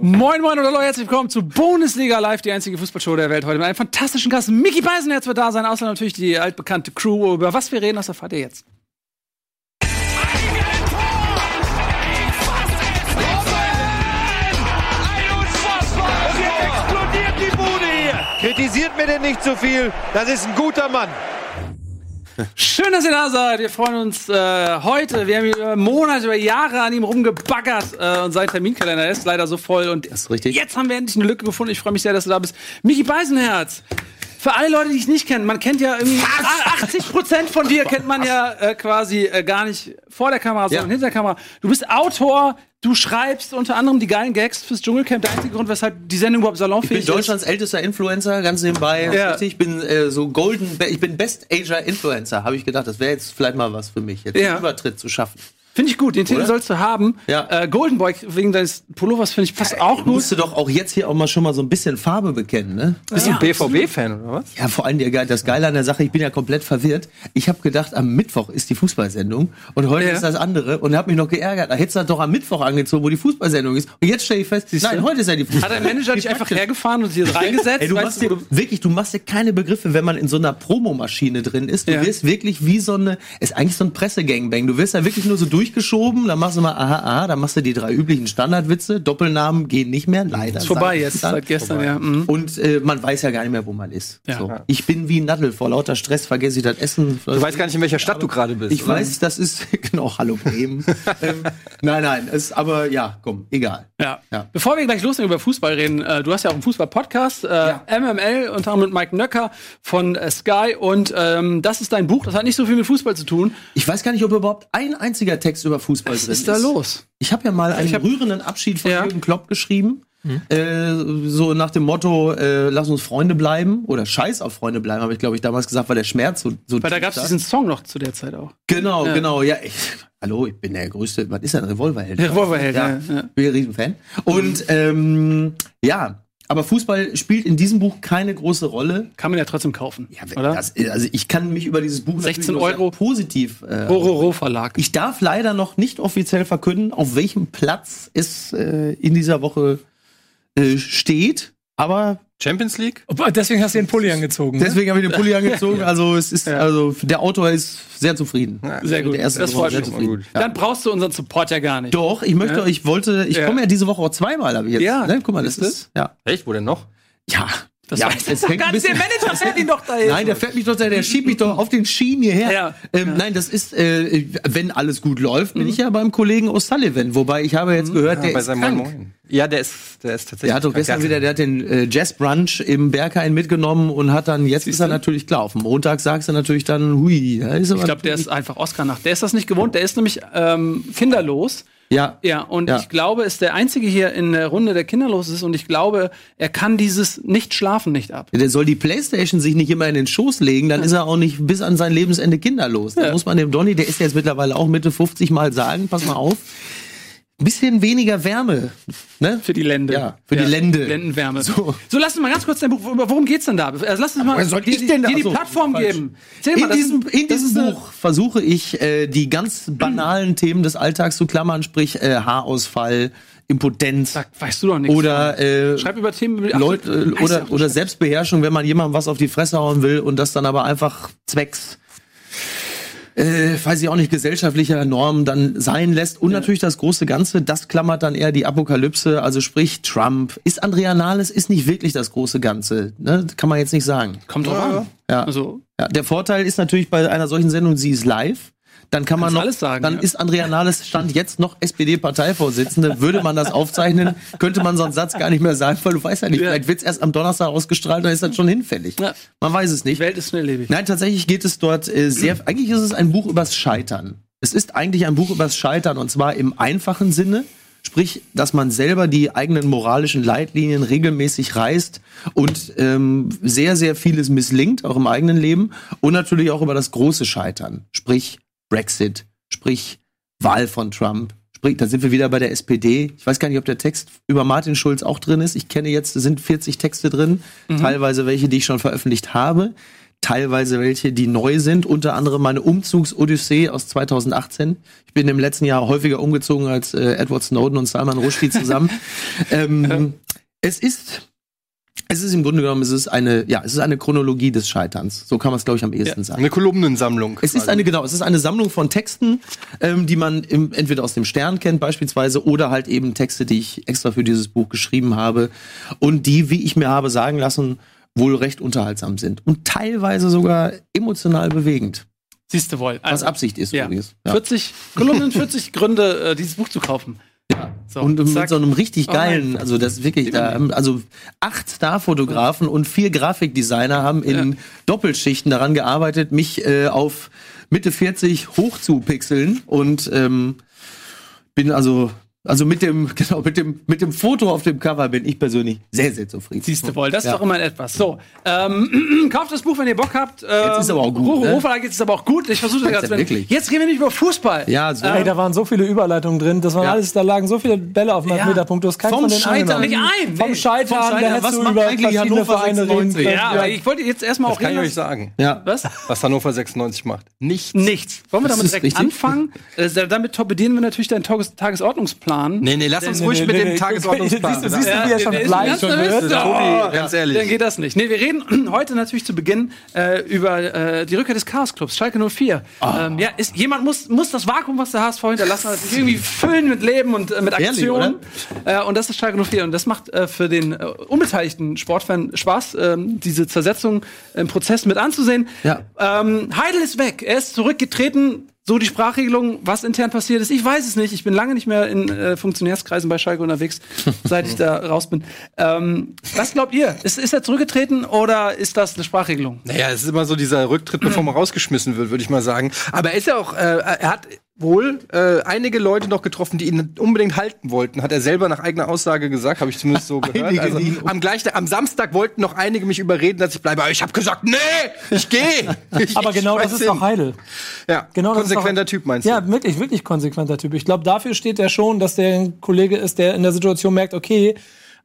Moin, moin und hallo, herzlich willkommen zu Bundesliga Live, die einzige Fußballshow der Welt. Heute mit einem fantastischen Gast. Mickey Beisenherz wird da sein, außer natürlich die altbekannte Crew. Über was wir reden, das erfahrt ihr jetzt. explodiert die Bude hier. Kritisiert mir denn nicht zu viel. Das ist ein guter Mann. Schön, dass ihr da seid. Wir freuen uns äh, heute. Wir haben über Monate, über Jahre an ihm rumgebaggert äh, und sein Terminkalender ist leider so voll. Und ist richtig. jetzt haben wir endlich eine Lücke gefunden. Ich freue mich sehr, dass du da bist. Mickey Beisenherz. Für alle Leute, die ich nicht kenne, man kennt ja irgendwie 80 Prozent von dir kennt man ja äh, quasi äh, gar nicht vor der Kamera, sondern hinter der Kamera. Du bist Autor, du schreibst unter anderem die geilen Gags fürs Dschungelcamp. Der einzige Grund, weshalb die Sendung überhaupt Ich salonfähig bin Deutschlands ältester Influencer, ganz nebenbei. Ja. Richtig, ich bin äh, so Golden, ich bin Best Asia Influencer. Habe ich gedacht, das wäre jetzt vielleicht mal was für mich, jetzt Ja. einen Übertritt zu schaffen. Finde ich gut. Den Titel Oder? sollst du haben. Ja. Äh, Golden Boy wegen deines Pullovers finde ich passt auch Du gut. musst du doch auch jetzt hier auch mal schon mal so ein bisschen Farbe bekennen, ne? Bist du ein BVB-Fan oder was? Ja, vor allem der, das Geile an der Sache, ich bin ja komplett verwirrt. Ich habe gedacht, am Mittwoch ist die Fußballsendung und heute Ja. ist das andere und habe mich noch geärgert. Da hättest du doch am Mittwoch angezogen, wo die Fußballsendung ist. Und jetzt stelle ich fest, nein, heute ist ja die Hat der Fußballsendung. Manager dich einfach hergefahren und sie reingesetzt? Ey, du machst dir, wirklich, du machst dir keine Begriffe, wenn man in so einer Promomaschine drin ist. Du Ja. wirst wirklich wie so eine, ist eigentlich so ein Pressegangbang. Du wirst da wirklich nur so durchgeschoben, dann machst du mal aha, aha, dann machst du die drei üblichen Standardwitze. Doppelnamen gehen nicht mehr, leider. ist vorbei jetzt, dann. seit gestern, ja. Mhm. Und äh, man weiß ja gar nicht mehr, wo man ist. Ja. So. Ich bin wie ein Nadel, vor lauter Stress vergesse ich das Essen. Du weißt gar nicht, in welcher Stadt du gerade bist. Ich weiß, das ist, genau, hallo Bremen. ähm, nein, nein, es, aber ja, komm, egal. Ja. Ja. Bevor wir gleich loslegen über Fußball reden, äh, du hast ja auch einen Fußball-Podcast, äh, MML, unter anderem mit Mike Nöcker von äh, Sky. Und ähm, das ist dein Buch. Das hat nicht so viel mit Fußball zu tun. Ich weiß gar nicht, ob überhaupt ein einziger Text über Fußball Was drin ist da los? Ich habe ja mal einen rührenden Abschied von Ja. Jürgen Klopp geschrieben. Äh, so nach dem Motto, äh, lass uns Freunde bleiben oder Scheiß auf Freunde bleiben, habe ich glaube ich damals gesagt, weil der Schmerz so, so Weil da gab es diesen Song noch zu der Zeit auch. Genau, Ja. genau, ja. Ich, hallo, ich bin der größte, was ist denn, Revolverheld? Revolverheld, ja, ja. ja. Bin ein Riesenfan. Und ähm, ja, aber Fußball spielt in diesem Buch keine große Rolle. Kann man ja trotzdem kaufen. Ja, oder? Das, also ich kann mich über dieses Buch 16 natürlich nur sehr Euro. positiv äh, Rororo Verlag. ich darf leider noch nicht offiziell verkünden, auf welchem Platz es äh, in dieser Woche äh, steht. Aber Champions League? Deswegen hast du den Pulli angezogen. Ne? deswegen habe ich den Pulli angezogen. Also es ist, also der Autor ist sehr zufrieden. Sehr gut. Der erste Das ist freut sehr mich. zufrieden. Ja. Dann brauchst du unseren Support ja gar nicht. Doch, ich möchte, Ja. ich wollte, ich Ja. komme ja diese Woche auch zweimal, habe ich jetzt. Ja. Ne? Guck mal, das Siehste? ist, ja. Echt? Wo denn noch? Ja. Das ja, weiß es doch gar ein nicht. Der Manager fährt ihn doch dahin. Nein, der fährt mich doch, der schiebt mich doch auf den Schienen hierher. Ja. Ähm, Nein, das ist, äh, wenn alles gut läuft, Mhm. bin ich ja beim Kollegen O'Sullivan. Wobei ich habe jetzt gehört, der Bei ist seinem krank. Moin Moin. Ja, der ist, der ist tatsächlich. Der hat doch gestern wieder, der hat den äh, Jazz Brunch im Berghain mitgenommen und hat dann, jetzt ist er natürlich klar. Auf dem Montag sagst du natürlich dann, hui, da ist aber Ich glaube, der ist einfach Oscar nach. Der ist das nicht gewohnt. Der ist nämlich ähm, kinderlos. Ja, Ja, und Ja. ich glaube, ist der einzige hier in der Runde, der kinderlos ist. Und ich glaube, er kann dieses Nicht-Schlafen nicht ab. der soll die Playstation sich nicht immer in den Schoß legen, dann ist er auch nicht bis an sein Lebensende kinderlos. Da Ja. muss man dem Donny, der ist jetzt mittlerweile auch Mitte 50 mal sagen, pass mal auf, ein bisschen weniger Wärme, ne? Für die Lände. Ja, für die Lände. Ländenwärme. So. So. lass uns mal ganz kurz dein Buch, worum geht's denn da? Also lass uns mal dir, da? die Ach so, Plattform falsch. geben. Erzähl In mal, diesem, ist- in diesem ist eine- Buch versuche ich, äh, die ganz banalen Themen des Alltags zu klammern, sprich äh, Haarausfall, Impotenz Sag, weißt du doch nichts. oder äh, Schreib über Themen. du äh, oder, ja oder. Selbstbeherrschung, wenn man jemandem was auf die Fresse hauen will und das dann aber einfach zwecks äh, weiß ich auch nicht, gesellschaftlicher Normen dann sein lässt. Und natürlich das große Ganze, das klammert dann eher die Apokalypse, also sprich Trump. Ist Andrea Nahles, ist nicht wirklich das große Ganze. Ne? Kann man jetzt nicht sagen. Kommt drauf an. Ja. Also, Ja, der Vorteil ist natürlich bei einer solchen Sendung, sie ist live. Dann kann man Kannst noch, alles sagen, dann ja. ist Andrea Nahles Stand jetzt noch SPD-Parteivorsitzende. Würde man das aufzeichnen, könnte man so einen Satz gar nicht mehr sagen, weil du weißt ja nicht, Ja. vielleicht wird's erst am Donnerstag ausgestrahlt, dann ist das schon hinfällig. Ja. Man weiß es die nicht. Welt ist schnelllebig. Nein, tatsächlich geht es dort äh, sehr, eigentlich ist es ein Buch übers Scheitern. Es ist eigentlich ein Buch übers Scheitern und zwar im einfachen Sinne. Sprich, dass man selber die eigenen moralischen Leitlinien regelmäßig reißt und ähm, sehr, sehr vieles misslingt, auch im eigenen Leben. Und natürlich auch über das große Scheitern. Sprich, Brexit, sprich, Wahl von Trump. Sprich, da sind wir wieder bei der SPD. Ich weiß gar nicht, ob der Text über Martin Schulz auch drin ist. Ich kenne jetzt, es sind 40 Texte drin, teilweise welche, die ich schon veröffentlicht habe. teilweise welche, die neu sind, unter anderem meine Umzugsodyssee aus 2018. Ich bin im letzten Jahr häufiger umgezogen als äh, Edward Snowden und Salman Rushdie zusammen. ähm, es ist es ist im Grunde genommen, es ist eine, ja, es ist eine Chronologie des Scheiterns. So kann man es, glaube ich, am ehesten sagen. Eine Kolumnensammlung. Es ist eine, genau, es ist eine Sammlung von Texten, ähm, die man im, entweder aus dem Stern kennt beispielsweise oder halt eben Texte, die ich extra für dieses Buch geschrieben habe und die, wie ich mir habe sagen lassen, wohl recht unterhaltsam sind und teilweise sogar emotional bewegend. Siehst du wohl. Was Absicht ist ja. übrigens. 40 Kolumnen, 40 Gründe, äh, dieses Buch zu kaufen. So, und mit zack. so einem richtig Oh geilen, also das ist wirklich, da, also acht Starfotografen und vier Grafikdesigner haben in Doppelschichten daran gearbeitet, mich äh, auf Mitte 40 hoch zu pixeln und ähm, bin also also mit dem genau mit dem mit dem Foto auf dem Cover bin ich persönlich sehr sehr zufrieden. Siehst du wohl, das ist Ja. doch immer etwas. So, ähm, kauft das Buch, wenn ihr Bock habt. Ähm, Jetzt ist aber auch gut, ne? Rufo, jetzt ist aber auch gut. Ich versuche das gerade zu. Jetzt reden wir nicht über Fußball. Ja, so. Ey, da waren so viele Überleitungen drin. Das waren Ja. alles, da lagen so viele Bälle auf dem Ja. Meterpunkt. Du hast keinen Vom von den Scheitern-. Nicht ein, Vom. Scheitern, Vom Scheitern. da hättest Was du macht über eigentlich Hannover Vereine reden 96? können. Ja, aber ich wollte jetzt erstmal auch Das kann ich reden. euch sagen. ja. Was? Was Hannover 96 macht. Nichts. Nichts. Wollen wir damit direkt anfangen? Äh, damit torpedieren wir natürlich deinen Tages Tagesordnungsplan. Nee, nee, lass uns Nee, ruhig nee, mit nee, dem nee. Tagesordnungsplan. Siehst du, siehst du, wie er schon wird? Oh, ganz ehrlich. Dann geht das nicht. Nee, wir reden heute natürlich zu Beginn äh, über äh, die Rückkehr des Chaos-Clubs, Schalke 04. Ah. Ähm, ja, ist, jemand muss, muss das Vakuum, was der HSV hinterlassen hat, sich irgendwie füllen mit Leben und äh, mit Aktionen. Äh, und das ist Schalke 04. Und das macht äh, für den äh, unbeteiligten Sportfan Spaß, ähm, diese Zersetzung im Prozess mit anzusehen. Ja. Ähm, Heidel ist weg. Er ist zurückgetreten. So die Sprachregelung, was intern passiert ist, ich weiß es nicht. Ich bin lange nicht mehr in äh, Funktionärskreisen bei Schalke unterwegs, seit ich da raus bin. Ähm, was glaubt ihr? Ist, ist er zurückgetreten oder ist das eine Sprachregelung? Naja, es ist immer so dieser Rücktritt, bevor man rausgeschmissen wird, würde ich mal sagen. Aber er ist ja auch, äh, er hat wohl äh, einige Leute noch getroffen, die ihn unbedingt halten wollten. Hat er selber nach eigener Aussage gesagt, habe ich zumindest so gehört. Also, am, gleichen, am Samstag wollten noch einige mich überreden, dass ich bleibe. Aber ich habe gesagt, nee, ich gehe. Aber genau das ist doch Heidel. Ja, Genau das ist konsequenter doch- Typ meinst du? Ja, wirklich, wirklich konsequenter Typ. Ich glaube, dafür steht er schon, dass der ein Kollege ist, der in der Situation merkt, okay,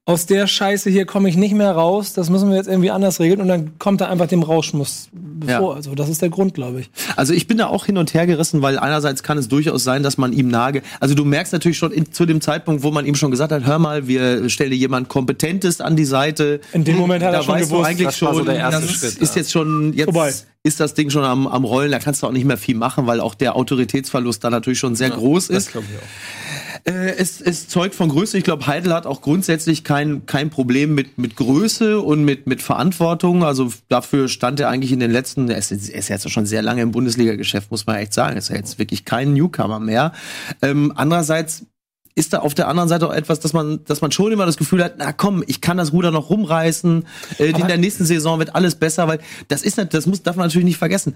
aus der Scheiße hier komme ich nicht mehr raus, das müssen wir jetzt irgendwie anders regeln und dann kommt er einfach dem Rauschmuss bevor. Ja. Also das ist der Grund, glaube ich. Also ich bin da auch hin und her gerissen, weil einerseits kann es durchaus sein, dass man ihm nage. Also du merkst natürlich schon in, zu dem Zeitpunkt, wo man ihm schon gesagt hat, hör mal, wir stellen dir jemand Kompetentes an die Seite. In dem Moment hat er da schon weißt du gewusst, eigentlich das war schon, so der erste das Schritt, ist ja. jetzt schon jetzt Vorbei. ist das Ding schon am, am Rollen. Da kannst du auch nicht mehr viel machen, weil auch der Autoritätsverlust da natürlich schon sehr groß ist. Äh, es, es zeugt von Größe. Ich glaube, Heidel hat auch grundsätzlich kein, kein Problem mit, mit Größe und mit, mit Verantwortung. Also dafür stand er eigentlich in den letzten, er ist, er ist jetzt schon sehr lange im Bundesliga-Geschäft, muss man echt sagen. Ist ja jetzt wirklich kein Newcomer mehr. Ähm, andererseits ist da auf der anderen Seite auch etwas, dass man, dass man schon immer das Gefühl hat, na komm, ich kann das Ruder noch rumreißen. Äh, in der nächsten Saison wird alles besser, weil das ist das muss, darf man natürlich nicht vergessen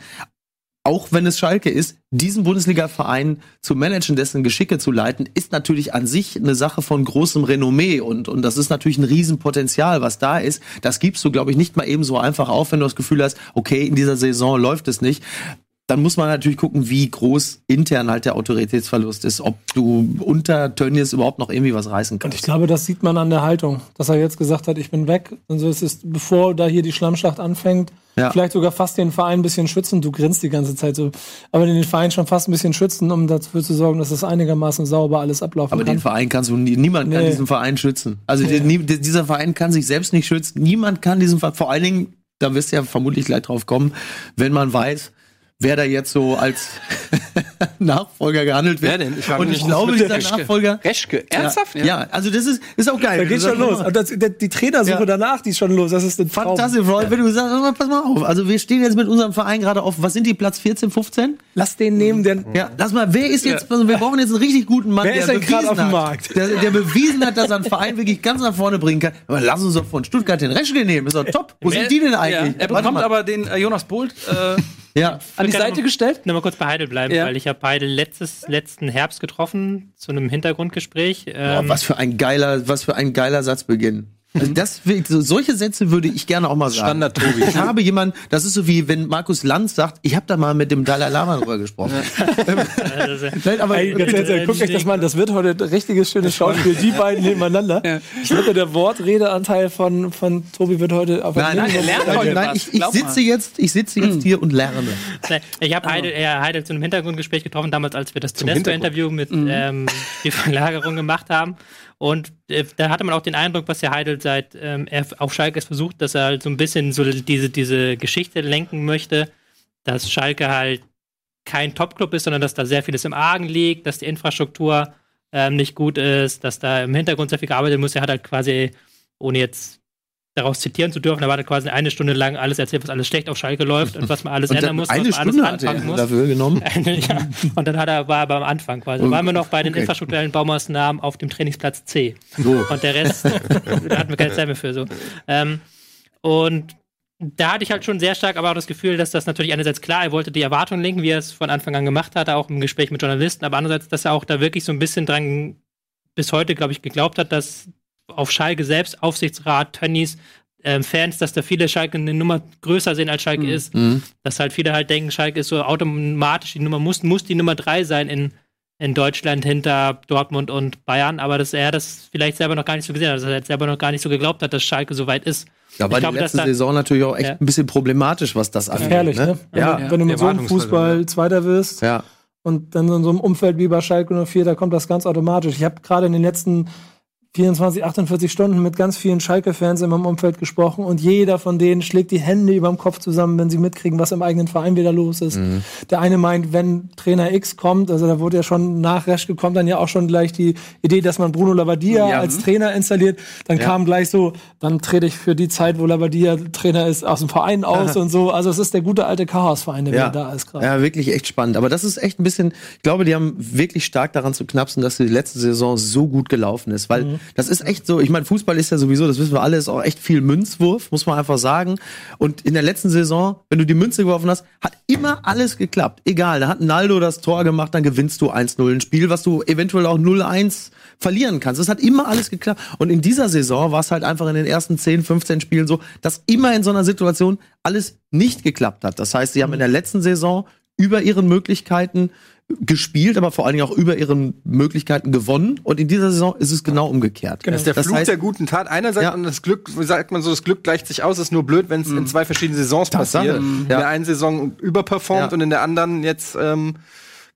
auch wenn es Schalke ist, diesen Bundesliga-Verein zu managen, dessen Geschicke zu leiten, ist natürlich an sich eine Sache von großem Renommee und, und das ist natürlich ein Riesenpotenzial, was da ist. Das gibst du, glaube ich, nicht mal eben so einfach auf, wenn du das Gefühl hast, okay, in dieser Saison läuft es nicht. Dann muss man natürlich gucken, wie groß intern halt der Autoritätsverlust ist, ob du unter Tönnies überhaupt noch irgendwie was reißen Und ich kannst. glaube, das sieht man an der Haltung, dass er jetzt gesagt hat, ich bin weg. Und so ist es, bevor da hier die Schlammschlacht anfängt, Ja. vielleicht sogar fast den Verein ein bisschen schützen. Du grinst die ganze Zeit so, aber den Verein schon fast ein bisschen schützen, um dafür zu sorgen, dass das einigermaßen sauber alles ablaufen Aber kann. den Verein kannst du nie, niemand kann Nee. diesen Verein schützen. Also die, nie, die- dieser Verein kann sich selbst nicht schützen. Niemand kann diesen Verein, vor allen Dingen, da wirst du ja vermutlich gleich drauf kommen, wenn man weiß, wer da jetzt so als Nachfolger gehandelt wird. Wer denn? Ich Und ich nicht. glaube, dieser Reschke. Nachfolger. Reschke, ernsthaft? Ja, ja, also das ist, ist auch geil. da geht schon los. Und das, die Trainersuche Ja. danach, die ist schon los. Das ist ein Traum. Fantastisch, Freund, wenn du sagst, pass mal auf. Also wir stehen jetzt mit unserem Verein gerade auf, was sind die, Platz 14, 15? Lass den nehmen, der, Ja, lass mal, wer ist jetzt, also wir brauchen jetzt einen richtig guten Mann, Wer ist der denn gerade bewiesen auf dem hat, Markt? Der, der bewiesen hat, dass er einen Verein wirklich ganz nach vorne bringen kann. Aber lass uns doch von Stuttgart den Reschke nehmen, ist doch top. Wo sind die denn eigentlich? Ja, er bekommt aber den äh, Jonas Bolt äh, ja. an die Seite man- gestellt. Nur mal kurz bei Heidel bleiben, Ja. weil ich habe Heidel letztes, letzten Herbst getroffen zu einem Hintergrundgespräch. Boah, Ähm, was für ein geiler, was für ein geiler Satzbeginn. Also das, will- so, solche Sätze würde ich gerne auch mal sagen. Standard Tobi. Ich habe jemanden, das ist so wie wenn Markus Lanz sagt, ich habe da mal mit dem Dalai Lama drüber gesprochen. Nein, aber ganz ehrlich, guckt euch das mal an, das wird heute ein richtiges schönes Schauspiel, die beiden nebeneinander. Ja. Ich glaube, der Wortredeanteil von, von Tobi wird heute auf Nein, nein, er lernt nein, heute nein, ich, ich sitze jetzt, ich sitze jetzt hier und lerne. ne, ich habe Heidel, äh, Heidel zu einem Hintergrundgespräch getroffen, damals, als wir das. Tedesco-Interview mit Mhm. ähm, Spielverlagerung gemacht haben. Und äh, da hatte man auch den Eindruck, was der Heidel seit ähm, er auf Schalke es versucht, dass er halt so ein bisschen so diese, diese Geschichte lenken möchte, dass Schalke halt kein Top-Club ist, sondern dass da sehr vieles im Argen liegt, dass die Infrastruktur ähm, nicht gut ist, dass da im Hintergrund sehr viel gearbeitet muss. Er hat halt quasi, ohne jetzt daraus zitieren zu dürfen, aber hat er quasi eine Stunde lang alles erzählt, was alles schlecht auf Schalke läuft und was man alles Und ändern dann muss, eine was man Stunde alles hat er anfangen muss. dafür genommen. ja. Und dann hat er, war er beim Anfang quasi. Waren wir noch bei den Okay. infrastrukturellen Baumaßnahmen auf dem Trainingsplatz C. So. Und der Rest, da hatten wir keine Zeit mehr für so. Ähm, und da hatte ich halt schon sehr stark aber auch das Gefühl, dass das natürlich einerseits klar, er wollte die Erwartungen lenken, wie er es von Anfang an gemacht hatte, auch im Gespräch mit Journalisten, aber andererseits, dass er auch da wirklich so ein bisschen dran bis heute, glaube ich, geglaubt hat, dass auf Schalke selbst, Aufsichtsrat, Tönnies, ähm, Fans, dass da viele Schalke eine Nummer größer sehen, als Schalke ist. Dass halt viele halt denken, Schalke ist so automatisch, die Nummer muss, muss die Nummer drei sein in, in Deutschland hinter Dortmund und Bayern, aber dass er das vielleicht selber noch gar nicht so gesehen hat, dass er jetzt selber noch gar nicht so geglaubt hat, dass Schalke so weit ist. Da war Ich glaube, die dass letzte Saison natürlich auch echt Ja. ein bisschen problematisch, was das angeht. Gefährlich, ne? Ja, Wenn, du- wenn du mit so einem Fußball Zweiter wirst ja. und dann in so einem Umfeld wie bei Schalke 04, da kommt das ganz automatisch. Ich habe gerade in den letzten 24, 48 Stunden mit ganz vielen Schalke-Fans in meinem Umfeld gesprochen und jeder von denen schlägt die Hände über dem Kopf zusammen, wenn sie mitkriegen, was im eigenen Verein wieder los ist. Der eine meint, wenn Trainer X kommt, also da wurde ja schon nach Reschke kommt dann ja auch schon gleich die Idee, dass man Bruno Labbadia Ja. als Trainer installiert. Dann Ja. kam gleich so, dann trete ich für die Zeit, wo Labbadia Trainer ist, aus dem Verein aus und so. Also es ist der gute alte Chaosverein, der Ja. wieder da ist gerade. ja, wirklich echt spannend. Aber das ist echt ein bisschen, ich glaube, die haben wirklich stark daran zu knapsen, dass die letzte Saison so gut gelaufen ist. Weil das ist echt so, ich meine, Fußball ist ja sowieso, das wissen wir alle, ist auch echt viel Münzwurf, muss man einfach sagen. Und in der letzten Saison, wenn du die Münze geworfen hast, hat immer alles geklappt. Egal, da hat Naldo das Tor gemacht, dann gewinnst du 1-0. Ein Spiel, was du eventuell auch 0-1 verlieren kannst. Es hat immer alles geklappt. Und in dieser Saison war es halt einfach in den ersten 10, 15 Spielen so, dass immer in so einer Situation alles nicht geklappt hat. Das heißt, sie haben in der letzten Saison über ihren Möglichkeiten gespielt, aber vor allen Dingen auch über ihren Möglichkeiten gewonnen. Und in dieser Saison ist es genau umgekehrt. Das ist der Das Fluch heißt- der guten Tat einerseits Ja. und das Glück, wie sagt man so, das Glück gleicht sich aus, ist nur blöd, wenn es in zwei verschiedenen Saisons Tatsache. passiert. Mhm. In der Ja. einen Saison überperformt Ja. und in der anderen jetzt ähm,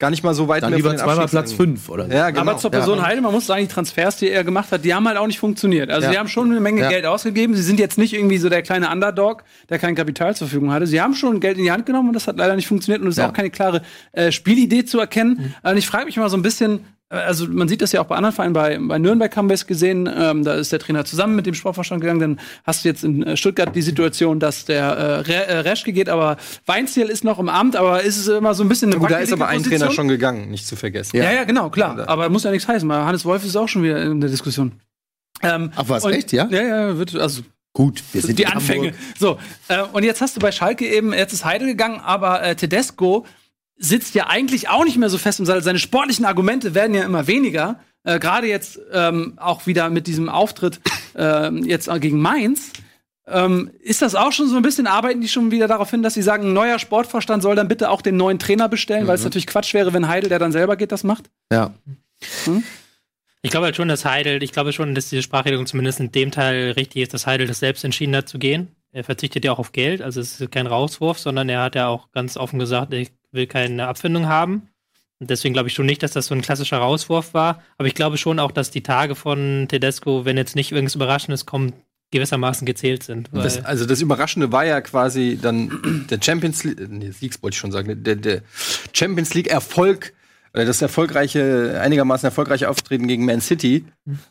gar nicht mal so weit Dann mehr lieber von den zweimal Platz Abstiegsrängen. 5 oder so. Ja, genau. Aber zur Person Ja. Heidel, man muss sagen, die Transfers, die er gemacht hat, die haben halt auch nicht funktioniert. Also Ja. sie haben schon eine Menge Ja. Geld ausgegeben. Sie sind jetzt nicht irgendwie so der kleine Underdog, der kein Kapital zur Verfügung hatte. Sie haben schon Geld in die Hand genommen und das hat leider nicht funktioniert und es ist Ja. auch keine klare äh, Spielidee zu erkennen. Und ich frage mich mal so ein bisschen, also man sieht das ja auch bei anderen Vereinen, bei, bei Nürnberg haben wir es gesehen, ähm, da ist der Trainer zusammen mit dem Sportvorstand gegangen, dann hast du jetzt in äh, Stuttgart die Situation, dass der äh, Re äh, Reschke geht, aber Weinziel ist noch im Amt, aber ist es immer so ein bisschen eine Gut, da ist aber ein Position. Trainer schon gegangen, nicht zu vergessen. Ja, ja, genau, klar. Aber muss ja nichts heißen, weil Hannes Wolf ist auch schon wieder in der Diskussion. Ähm, Ach was, und- echt, ja? Ja, ja, wird, also Gut, wir sind die Anfänge. Hamburg. So, äh, und jetzt hast du bei Schalke eben, jetzt ist Heidel gegangen, aber äh, Tedesco sitzt ja eigentlich auch nicht mehr so fest im Sattel. Seine sportlichen Argumente werden ja immer weniger. Äh, Gerade jetzt ähm, auch wieder mit diesem Auftritt ähm, jetzt gegen Mainz. Ähm, ist das auch schon so ein bisschen, arbeiten die schon wieder darauf hin, dass sie sagen, ein neuer Sportvorstand soll dann bitte auch den neuen Trainer bestellen, weil es natürlich Quatsch wäre, wenn Heidel, der dann selber geht, das macht? Ja. Ich glaube halt schon, dass Heidel, ich glaube schon, dass diese Sprachregelung zumindest in dem Teil richtig ist, dass Heidel das selbst entschieden hat zu gehen. Er verzichtet ja auch auf Geld, also es ist kein Rauswurf, sondern er hat ja auch ganz offen gesagt, ich will keine Abfindung haben. Und deswegen glaube ich schon nicht, dass das so ein klassischer Rauswurf war. Aber ich glaube schon auch, dass die Tage von Tedesco, wenn jetzt nicht irgendwas Überraschendes kommt, gewissermaßen gezählt sind. Das, also das Überraschende war ja quasi dann der Champions League, äh, nee, Siegs wollte ich schon sagen, der, der Champions League Erfolg, oder das erfolgreiche, einigermaßen erfolgreiche Auftreten gegen Man City,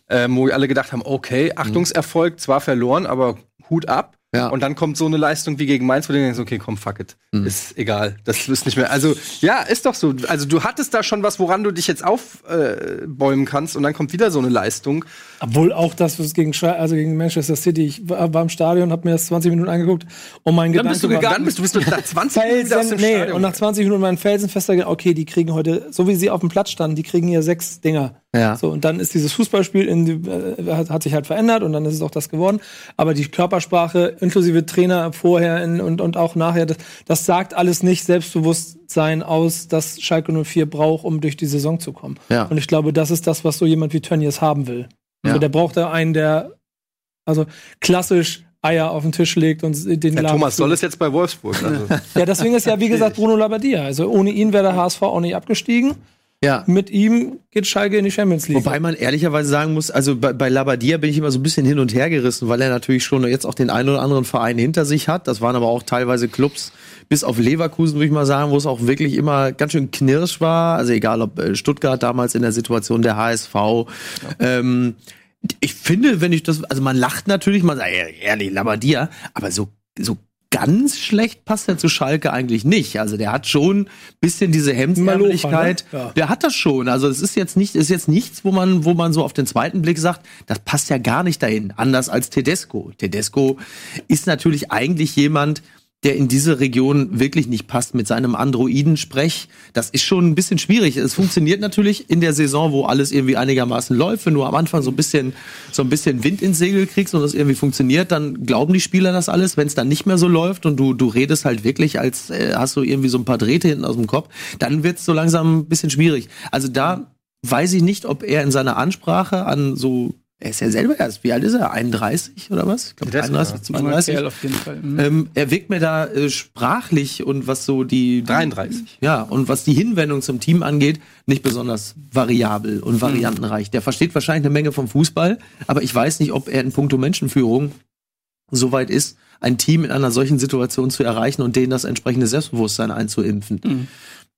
ähm, wo alle gedacht haben, okay, Achtungserfolg, zwar verloren, aber Hut ab. Ja. Und dann kommt so eine Leistung wie gegen Mainz, wo du denkst, okay, komm, fuck it. Ist egal. Das ist nicht mehr. Also, ja, ist doch so. Also, du hattest da schon was, woran du dich jetzt aufbäumen äh, kannst, und dann kommt wieder so eine Leistung. Obwohl auch das, was gegen, also gegen Manchester City, ich war, war im Stadion, habe mir das 20 Minuten angeguckt und mein Dann Gedanke bist du war, gegangen. Dann bist du, bist nach 20 Minuten aus dem nee, Stadion. und nach 20 Minuten mein felsenfester, okay, die kriegen heute, so wie sie auf dem Platz standen, die kriegen hier sechs Dinger. Ja. So, und dann ist dieses Fußballspiel in äh, hat, hat sich halt verändert und dann ist es auch das geworden. Aber die Körpersprache, inklusive Trainer vorher in, und, und auch nachher, das, das sagt alles nicht Selbstbewusstsein aus, das Schalke 04 braucht, um durch die Saison zu kommen. Ja. Und ich glaube, das ist das, was so jemand wie Tönnies haben will. Ja. Der braucht da einen, der also klassisch Eier auf den Tisch legt und den Laden Thomas. Soll ist jetzt bei Wolfsburg. Also. Ja, deswegen ist ja, wie gesagt, Bruno Labbadia. Also ohne ihn wäre der HSV auch nicht abgestiegen. Ja. Mit ihm geht Schalke in die Champions League. Wobei man ehrlicherweise sagen muss, also bei, bei Labadia bin ich immer so ein bisschen hin und her gerissen, weil er natürlich schon jetzt auch den einen oder anderen Verein hinter sich hat. Das waren aber auch teilweise Clubs, bis auf Leverkusen, würde ich mal sagen, wo es auch wirklich immer ganz schön knirsch war. Also egal ob äh, Stuttgart damals in der Situation der HSV. Ähm, ich finde, wenn ich das, also man lacht natürlich, man sagt, ja, ehrlich, Labadia, aber so, so ganz schlecht passt er zu Schalke eigentlich nicht. Also der hat schon ein bisschen diese Hemdsärmlichkeit. Malocha, ne? Ja. Der hat das schon. Also es ist jetzt nicht, ist jetzt nichts, wo man, wo man so auf den zweiten Blick sagt, das passt ja gar nicht dahin. Anders als Tedesco. Tedesco ist natürlich eigentlich jemand, der in diese Region wirklich nicht passt mit seinem Androiden-Sprech. Das ist schon ein bisschen schwierig. Es funktioniert natürlich in der Saison, wo alles irgendwie einigermaßen läuft. Wenn du am Anfang so ein bisschen, so ein bisschen Wind ins Segel kriegst und das irgendwie funktioniert, dann glauben die Spieler das alles. Wenn es dann nicht mehr so läuft und du, du redest halt wirklich, als äh, hast du irgendwie so ein paar Drähte hinten aus dem Kopf, dann wird es so langsam ein bisschen schwierig. Also da weiß ich nicht, ob er in seiner Ansprache an so er ist ja selber erst, wie alt ist er? 31 oder was? Ich glaube Tedesco, 31, ja. 32. Kerl auf jeden Fall. Mhm. Ähm, er wirkt mir da äh, sprachlich und was so die 33. ja und was die Hinwendung zum Team angeht, nicht besonders variabel und variantenreich. Der versteht wahrscheinlich eine Menge vom Fußball, aber ich weiß nicht, ob er in puncto Menschenführung so weit ist, ein Team in einer solchen Situation zu erreichen und denen das entsprechende Selbstbewusstsein einzuimpfen.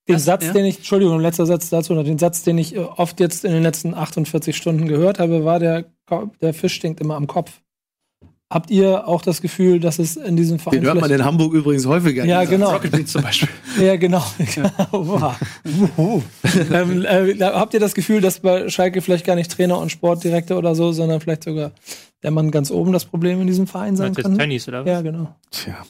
Den Das- Satz, ja. den ich, Entschuldigung, letzter Satz dazu, oder den Satz, den ich äh, oft jetzt in den letzten 48 Stunden gehört habe, war, der, der Fisch stinkt immer am Kopf. Habt ihr auch das Gefühl, dass es in diesem Verein. Den hört man in Hamburg übrigens häufiger. ja, genau. Rocket Beans zum Beispiel. Ja, genau. Ähm, äh, habt ihr das Gefühl, dass bei Schalke vielleicht gar nicht Trainer und Sportdirektor oder so, sondern vielleicht sogar der Mann ganz oben das Problem in diesem Verein sein kann? Tönnies, oder was? Ja, genau. Tja.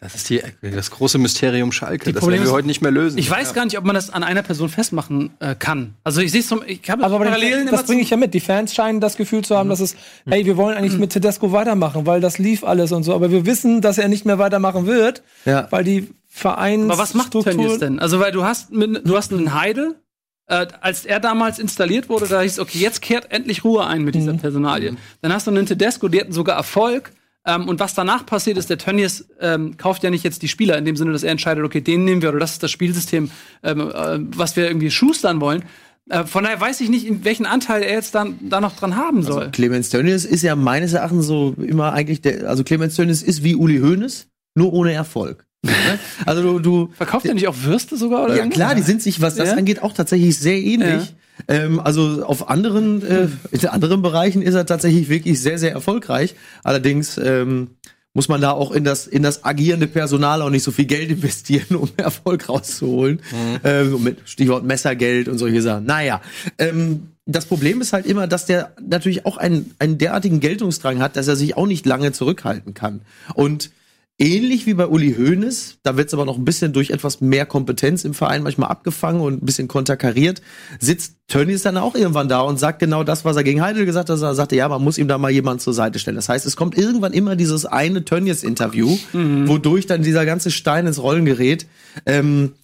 Das ist die, das große Mysterium Schalke. Die das Problem werden wir ist- heute nicht mehr lösen. Ich weiß gar nicht, ob man das an einer Person festmachen äh, kann. Also ich sehe es ich habe Aber bei Parallelen das immer bringe ich ja mit. Die Fans scheinen das Gefühl zu haben, dass es, hey, wir wollen eigentlich mit Tedesco weitermachen, weil das lief alles und so. Aber wir wissen, dass er nicht mehr weitermachen wird, Ja. weil die Vereins Aber was macht Tönnies denn? Also, weil du hast, mit, du hast einen Heidel, äh, als er damals installiert wurde, da hieß, okay, jetzt kehrt endlich Ruhe ein mit dieser Personalie. Dann hast du einen Tedesco, die hatten sogar Erfolg. Ähm, und was danach passiert ist, der Tönnies ähm, kauft ja nicht jetzt die Spieler in dem Sinne, dass er entscheidet, okay, den nehmen wir oder das ist das Spielsystem, ähm, äh, was wir irgendwie schustern wollen. Äh, von daher weiß ich nicht, in welchen Anteil er jetzt dann da noch dran haben soll. Clemens Tönnies ist ja meines Erachtens so immer eigentlich der, also Clemens Tönnies ist wie Uli Hoeneß, nur ohne Erfolg. Ne? also du, du Verkauft er nicht auch Würste sogar? Oder ja irgendwas? klar, die sind sich, was das Ja. angeht, auch tatsächlich sehr ähnlich. Ähm, also auf anderen, äh, in anderen Bereichen ist er tatsächlich wirklich sehr, sehr erfolgreich. Allerdings ähm, muss man da auch in das, in das agierende Personal auch nicht so viel Geld investieren, um Erfolg rauszuholen. Ähm, so mit Stichwort Messergeld und solche Sachen. Naja, ähm, das Problem ist halt immer, dass der natürlich auch einen, einen derartigen Geltungsdrang hat, dass er sich auch nicht lange zurückhalten kann. Und Ähnlich wie bei Uli Hoeneß, da wird es aber noch ein bisschen durch etwas mehr Kompetenz im Verein manchmal abgefangen und ein bisschen konterkariert, sitzt Tönnies dann auch irgendwann da und sagt genau das, was er gegen Heidel gesagt hat. Er sagte, ja, man muss ihm da mal jemanden zur Seite stellen. Das heißt, es kommt irgendwann immer dieses eine Tönnies-Interview, wodurch dann dieser ganze Stein ins Rollen gerät. Ähm,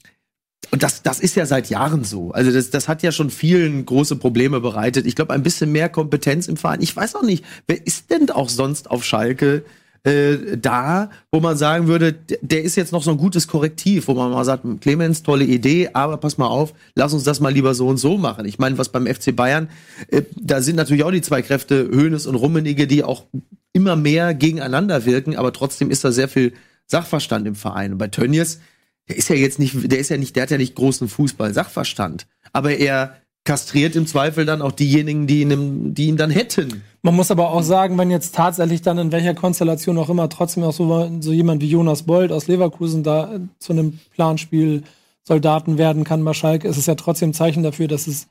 und das, das ist ja seit Jahren so. Also das, das hat ja schon vielen große Probleme bereitet. Ich glaube, ein bisschen mehr Kompetenz im Verein. Ich weiß auch nicht, wer ist denn auch sonst auf Schalke äh, da, wo man sagen würde, der ist jetzt noch so ein gutes Korrektiv, wo man mal sagt, Clemens, tolle Idee, aber pass mal auf, lass uns das mal lieber so und so machen. Ich meine, was beim FC Bayern, äh, da sind natürlich auch die zwei Kräfte, Hoeneß und Rummenigge, die auch immer mehr gegeneinander wirken, aber trotzdem ist da sehr viel Sachverstand im Verein. Und bei Tönnies, der ist ja jetzt nicht, der ist ja nicht, der hat ja nicht großen Fußball-Sachverstand. Aber er kastriert im Zweifel dann auch diejenigen, die ihn, die ihn dann hätten. Man muss aber auch sagen, wenn jetzt tatsächlich dann in welcher Konstellation auch immer trotzdem auch so, so jemand wie Jonas Bold aus Leverkusen da äh, zu einem Planspiel Soldaten werden kann bei Schalke, ist es ja trotzdem ein Zeichen dafür, dass es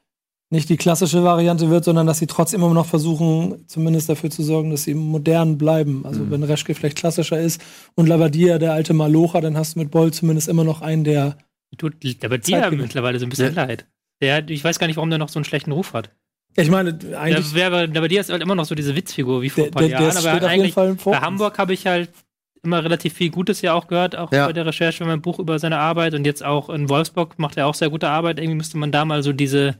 nicht die klassische Variante wird, sondern dass sie trotzdem immer noch versuchen, zumindest dafür zu sorgen, dass sie modern bleiben. Also wenn Reschke vielleicht klassischer ist und Labadia der alte Malocha, dann hast du mit Bold zumindest immer noch einen, der Tut Zeitgemäß. mittlerweile so ein bisschen leid. Der, ich weiß gar nicht, warum der noch so einen schlechten Ruf hat. Ich meine, eigentlich. wäre, der bei dir ist halt immer noch so diese Witzfigur wie vor Der- ein paar der- der Jahren. steht Aber auf jeden eigentlich Fall im Fokus. bei Hamburg habe ich halt immer relativ viel Gutes ja auch gehört, auch Ja. bei der Recherche für mein Buch über seine Arbeit. Und jetzt auch in Wolfsburg macht er auch sehr gute Arbeit. Irgendwie müsste man da mal so diese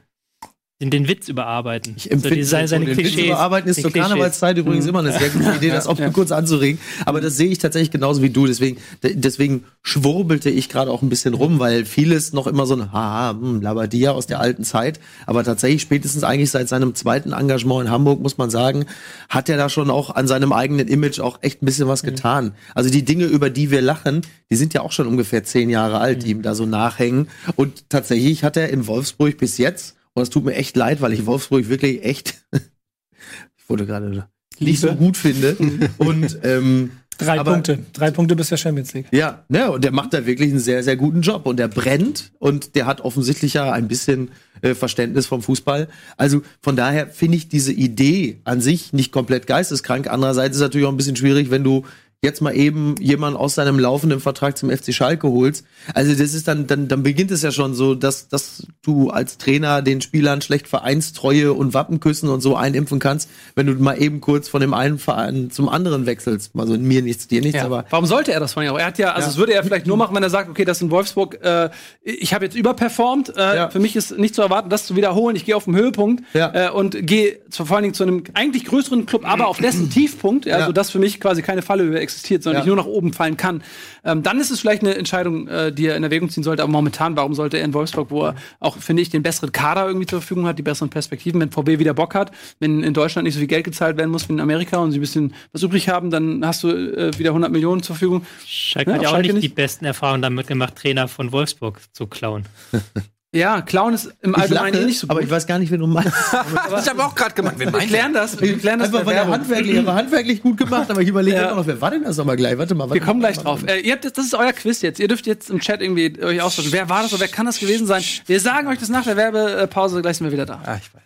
den, den Witz überarbeiten. Ich empfinde so die, seine, seine den Witz Klischees. überarbeiten ist zur Klischees. Karnevalszeit übrigens immer eine sehr gute Idee, das auch mal kurz anzuregen. Aber das sehe ich tatsächlich genauso wie du. Deswegen, de- deswegen schwurbelte ich gerade auch ein bisschen rum, weil vieles noch immer so ein Haha, hm, Labadia aus der alten Zeit. Aber tatsächlich spätestens eigentlich seit seinem zweiten Engagement in Hamburg, muss man sagen, hat er da schon auch an seinem eigenen Image auch echt ein bisschen was getan. Also die Dinge, über die wir lachen, die sind ja auch schon ungefähr zehn Jahre alt, die ihm da so nachhängen. Und tatsächlich hat er in Wolfsburg bis jetzt und es tut mir echt leid, weil ich Wolfsburg wirklich echt, ich wurde gerade nicht so gut finde. Und ähm, Drei aber- Punkte. Drei Punkte bis zur Champions League. ja, ne, und der macht da wirklich einen sehr, sehr guten Job. Und der brennt und der hat offensichtlich ja ein bisschen äh, Verständnis vom Fußball. Also von daher finde ich diese Idee an sich nicht komplett geisteskrank. Andererseits ist es natürlich auch ein bisschen schwierig, wenn du jetzt mal eben jemanden aus seinem laufenden Vertrag zum FC Schalke holst. Also das ist dann, dann, dann beginnt es ja schon so, dass, dass du als Trainer den Spielern schlecht Vereinstreue und Wappenküssen und so einimpfen kannst, wenn du mal eben kurz von dem einen Verein zum anderen wechselst. Also mir nichts, dir nichts, Ja. aber Warum sollte er das von auch? Er hat ja, also das würde er vielleicht nur machen, wenn er sagt, okay, das in Wolfsburg, äh, ich habe jetzt überperformt. Äh, Ja. Für mich ist nicht zu erwarten, das zu wiederholen. Ich gehe auf den Höhepunkt Ja. äh, und gehe vor allen Dingen zu einem eigentlich größeren Club, aber auf dessen Tiefpunkt, also Ja. dass für mich quasi keine Fallhöhe existiert, sondern Ja. ich nur nach oben fallen kann. Ähm, dann ist es vielleicht eine Entscheidung, äh, die er in Erwägung ziehen sollte. Aber momentan, warum sollte er in Wolfsburg, wo er auch, finde ich, den besseren Kader irgendwie zur Verfügung hat, die besseren Perspektiven, wenn VW wieder Bock hat, wenn in Deutschland nicht so viel Geld gezahlt werden muss wie in Amerika und sie ein bisschen was übrig haben, dann hast du äh, wieder 100 Millionen zur Verfügung. Schalke Ja, hat ja auch Schalke nicht, nicht. die besten Erfahrungen damit gemacht, Trainer von Wolfsburg zu klauen. Ja, Clown ist im Allgemeinen eh nicht so gut. aber ich weiß gar nicht, wen du meinst. ich habe auch gerade wen wir klären das, wir klären das Einfach weil er Werbung. handwerklich, er war handwerklich gut gemacht, aber ich überlege Ja. noch, wer war denn das nochmal gleich? Warte mal, warte Wir kommen mal, gleich drauf. Äh, ihr habt, jetzt- das ist euer Quiz jetzt. Ihr dürft jetzt im Chat irgendwie euch ausdrücken. Wer war das oder wer kann das gewesen sein? Wir sagen euch das nach der Werbepause. Gleich sind wir wieder da. Ah, ich weiß.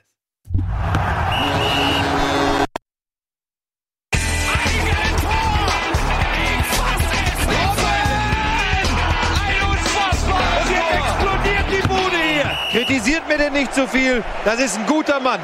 Kritisiert mir denn nicht zu viel. Das ist ein guter Mann.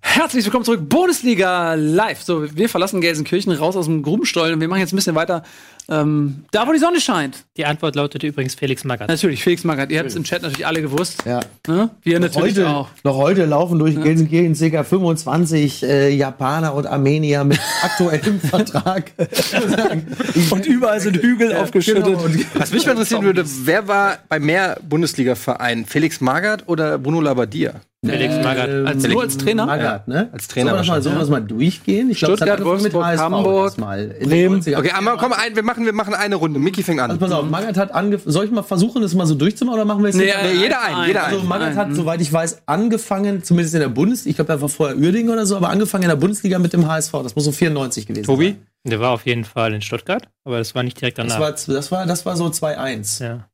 Herzlich willkommen zurück. Bundesliga live. So, wir verlassen Gelsenkirchen raus aus dem Grubenstollen und wir machen jetzt ein bisschen weiter. Ähm, da, wo die Sonne scheint. Die Antwort lautete übrigens Felix Magath. Natürlich, Felix Magath. Ihr habt es im Chat natürlich alle gewusst. Ja. Ne? Wir natürlich Heute, auch. noch heute laufen durch Gelsenkirchen ca. 25 äh, Japaner und Armenier mit aktuellem Vertrag. Und überall sind Hügel aufgeschüttet. Genau, und Was mich mal interessieren würde, wer war bei mehr Bundesliga-Vereinen? Felix Magath oder Bruno Labbadia? Felix Magath. Als, nur als Trainer? Magath, ne? Als Trainer Sollen wir das mal, sollen wir das mal durchgehen? Ich glaub, Stuttgart, mit Wolfsburg, HSV Hamburg, den Bremen. 90ern. Okay, aber komm, ein, wir, machen, wir machen eine Runde. Micky fängt an. Also pass auf, Magath hat angefangen. Soll ich mal versuchen, das mal so durchzumachen oder machen wir es Nee, jetzt? Nee, jeder ein, jeder Also ein. Magath hat, Nein. soweit ich weiß, angefangen, zumindest in der Bundesliga, ich glaube, er war vorher Uerdingen oder so, aber angefangen in der Bundesliga mit dem HSV. Das muss so 94 gewesen Tobi? sein. Der war auf jeden Fall in Stuttgart, aber das war nicht direkt Das danach. war, das war, das war so 2-1. ja.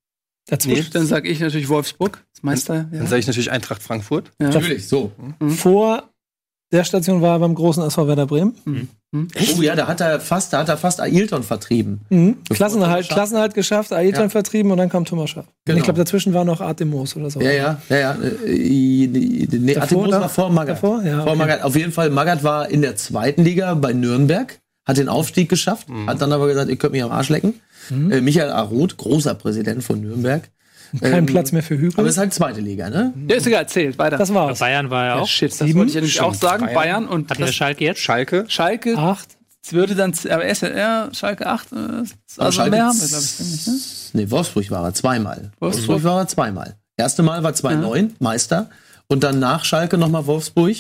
Dazwischen. Dann sage ich natürlich Wolfsburg. Das Meister. Ja. Dann sage ich natürlich Eintracht Frankfurt. Natürlich, so. Vor der Station war er beim großen SV Werder Bremen. Oh ja, da hat er fast, da hat er fast Ailton vertrieben. Mhm. Thomas Klassenerhalt geschafft, Ailton Ja. vertrieben und dann kam Thomas Schaff. Genau. Und ich glaube, dazwischen war noch Arte Moos oder so. Ja, ja, ja, ja. äh, äh, Nee, Atemos war vor Magath. davor? Ja, vor okay. Magath. Auf jeden Fall, Magath war in der zweiten Liga bei Nürnberg, hat den Aufstieg geschafft, hat dann aber gesagt, ihr könnt mich am Arsch lecken. Äh, Michael Aroth, großer Präsident von Nürnberg. Kein Ähm, Platz mehr für Hügel. Aber es ist halt zweite Liga, ne? Der ist egal, erzählt. Weiter. das Bei war's. Bayern war er ja, auch. shit, das Sieben? wollte ich ja nämlich auch sagen. Bayern. Bayern und wir das Schalke jetzt? Schalke. Schalke Acht. würde dann, aber er ist ja eher Schalke 8. Äh, also Schalke mehr haben wir, glaube ich, nicht, ne? Nee, Wolfsburg war er zweimal. Wolfsburg. Wolfsburg, war er zweimal. Erste Mal war 2009, Meister. Und dann nach Schalke nochmal Wolfsburg.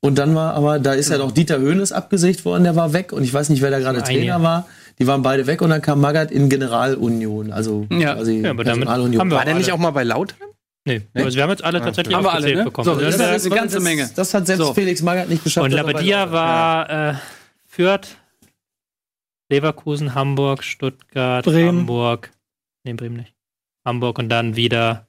Und dann war aber, da ist ja noch Dieter Höhnes abgesägt worden, der war weg. Und ich weiß nicht, wer da gerade Trainer Jahr. war. Die waren beide weg und dann kam Magath in Generalunion. Also Ja. quasi Ja, aber damit Personalunion. haben wir War der nicht auch mal bei Lautern? Nee, also wir haben jetzt alle tatsächlich Haben wir alle, ne? bekommen. So, das das ist eine ganze das, Menge. Das hat selbst So. Felix Magath nicht geschafft. und Labadia war äh, Fürth, Leverkusen, Hamburg, Stuttgart, Bremen. Hamburg. Nee, Bremen nicht. Hamburg und dann wieder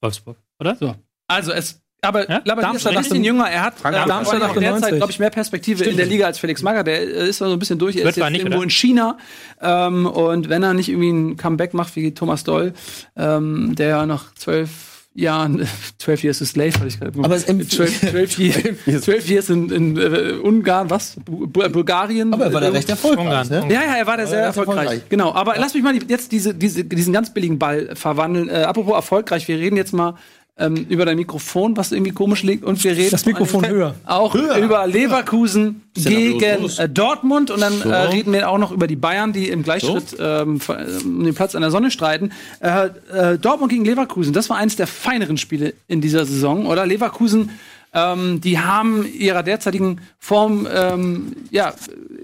Wolfsburg, oder? So. Also es aber Ja? Labadia ist Darmstadt ein bisschen 98. jünger. Er hat Frankfurt. äh, Darmstadt Darmstadt in der Zeit, 98. glaube ich, mehr Perspektive in der Liga als Felix Magath. Der äh, ist noch so ein bisschen durch. Er Fürth ist jetzt nicht, irgendwo oder? in China. Ähm, und wenn er nicht irgendwie ein Comeback macht wie Thomas Doll, ähm, der ja nach zwölf Jahren, 12 Years a Slave, hatte ich gerade Aber es 12, 12, Years, 12 Years in, in äh, Ungarn, was? Bu Bulgarien? Aber er war da recht erfolgreich. Ungarn. Ne? Ja, ja, er war da sehr er erfolgreich. erfolgreich. Genau, aber lass mich mal jetzt diese, diese, diesen ganz billigen Ball verwandeln. Äh, apropos erfolgreich, wir reden jetzt mal ähm, über dein Mikrofon, was irgendwie komisch liegt, und wir reden Das Mikrofon höher. auch über Leverkusen ja gegen los. äh, Dortmund und dann äh, reden wir auch noch über die Bayern, die im Gleichschritt ähm, ver- um den Platz an der Sonne streiten. Äh, äh, Dortmund gegen Leverkusen, das war eines der feineren Spiele in dieser Saison, oder? Leverkusen ähm, die haben ihrer derzeitigen Form ähm, ja,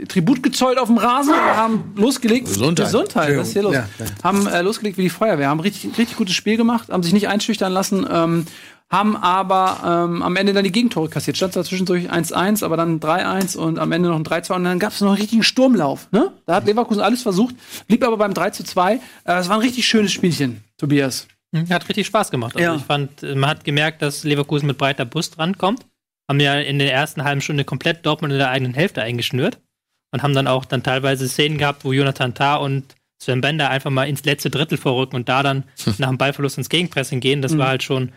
Tribut gezollt auf dem Rasen, haben losgelegt. Gesundheit. Gesundheit, was ist hier los? Ja. Haben äh, losgelegt wie die Feuerwehr, haben richtig, richtig gutes Spiel gemacht, haben sich nicht einschüchtern lassen, ähm, haben aber ähm, am Ende dann die Gegentore kassiert. Stand da zwischendurch 1-1, aber dann 3-1 und am Ende noch ein 3-2 und dann gab es noch einen richtigen Sturmlauf. Ne? Da hat Leverkusen alles versucht, blieb aber beim 3-2. Äh, Es war ein richtig schönes Spielchen, Tobias. Mhm, Hat richtig Spaß gemacht. Also Ja. ich fand, äh, man hat gemerkt, dass Leverkusen mit breiter Brust rankommt. Haben ja in der ersten halben Stunde komplett Dortmund in der eigenen Hälfte eingeschnürt und haben dann auch dann teilweise Szenen gehabt, wo Jonathan Tah und Sven Bender einfach mal ins letzte Drittel vorrücken und da dann nach dem Ballverlust ins Gegenpressing gehen. Das war halt schon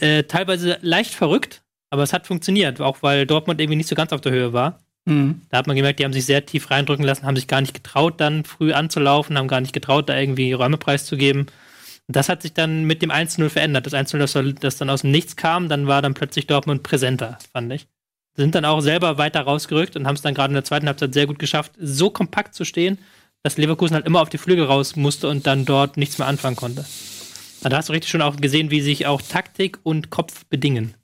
äh, teilweise leicht verrückt, aber es hat funktioniert, auch weil Dortmund irgendwie nicht so ganz auf der Höhe war. Mhm. Da hat man gemerkt, die haben sich sehr tief reindrücken lassen, haben sich gar nicht getraut, dann früh anzulaufen, haben gar nicht getraut, da irgendwie Räume preiszugeben. Das hat sich dann mit dem 1-0 verändert. Das 1-0, das, das dann aus dem Nichts kam, dann war dann plötzlich Dortmund präsenter, fand ich. Sind dann auch selber weiter rausgerückt und haben es dann gerade in der zweiten Halbzeit sehr gut geschafft, so kompakt zu stehen, dass Leverkusen halt immer auf die Flügel raus musste und dann dort nichts mehr anfangen konnte. Also Da hast du richtig schon auch gesehen, wie sich auch Taktik und Kopf bedingen.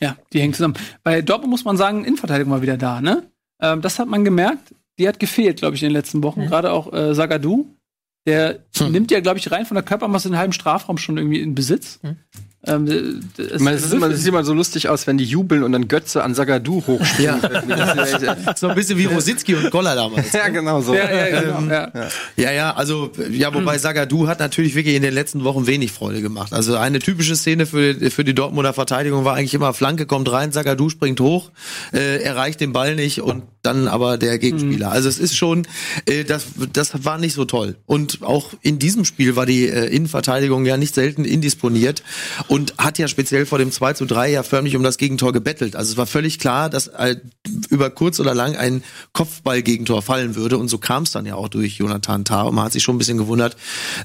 Ja, die hängen zusammen. Bei Dortmund muss man sagen, Innenverteidigung war wieder da, ne? Ähm, das hat man gemerkt. Die hat gefehlt, glaube ich, in den letzten Wochen. Gerade auch äh, Sagadu. Der nimmt ja, glaube ich, rein von der Körpermasse den halben Strafraum schon irgendwie in Besitz. Ähm, d- es- es sieht immer so lustig aus, wenn die jubeln und dann Götze an Sagadu hochspielen. Ja, So ein bisschen wie Rositzky und Goller damals. ja genau so. ja, ja, genau, ja. Ja, ja, also, ja, wobei Sagadu hat natürlich wirklich in den letzten Wochen wenig Freude gemacht. Also eine typische Szene für, für die Dortmunder Verteidigung war eigentlich immer, Flanke kommt rein, Sagadu springt hoch, äh, erreicht den Ball nicht und dann aber der Gegenspieler. Also es ist schon, äh, das, das war nicht so toll. Und auch in diesem Spiel war die äh, Innenverteidigung ja nicht selten indisponiert und hat ja speziell vor dem 2 zu 3 ja förmlich um das Gegentor gebettelt. Also es war völlig klar, dass äh, über kurz oder lang ein Kopfball-Gegentor fallen würde und so kam es dann ja auch durch Jonathan Tah und man hat sich schon ein bisschen gewundert,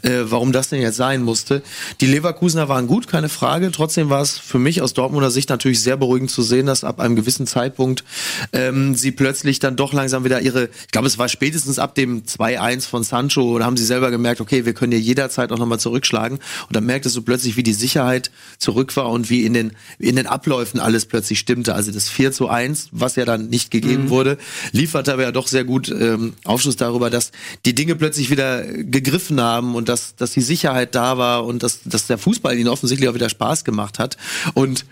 äh, warum das denn jetzt sein musste. Die Leverkusener waren gut, keine Frage. Trotzdem war es für mich aus Dortmunder Sicht natürlich sehr beruhigend zu sehen, dass ab einem gewissen Zeitpunkt ähm, sie plötzlich dann doch langsam wieder ihre, ich glaube, es war spätestens ab dem 2-1 von Sancho, da haben sie selber gemerkt, okay, wir können hier jederzeit auch nochmal zurückschlagen. Und dann merktest du plötzlich, wie die Sicherheit zurück war und wie in den, in den Abläufen alles plötzlich stimmte. Also das 4 zu 1, was ja dann nicht gegeben wurde, lieferte aber ja doch sehr gut ähm, Aufschluss darüber, dass die Dinge plötzlich wieder gegriffen haben und dass, dass die Sicherheit da war und dass, dass der Fußball ihnen offensichtlich auch wieder Spaß gemacht hat. Und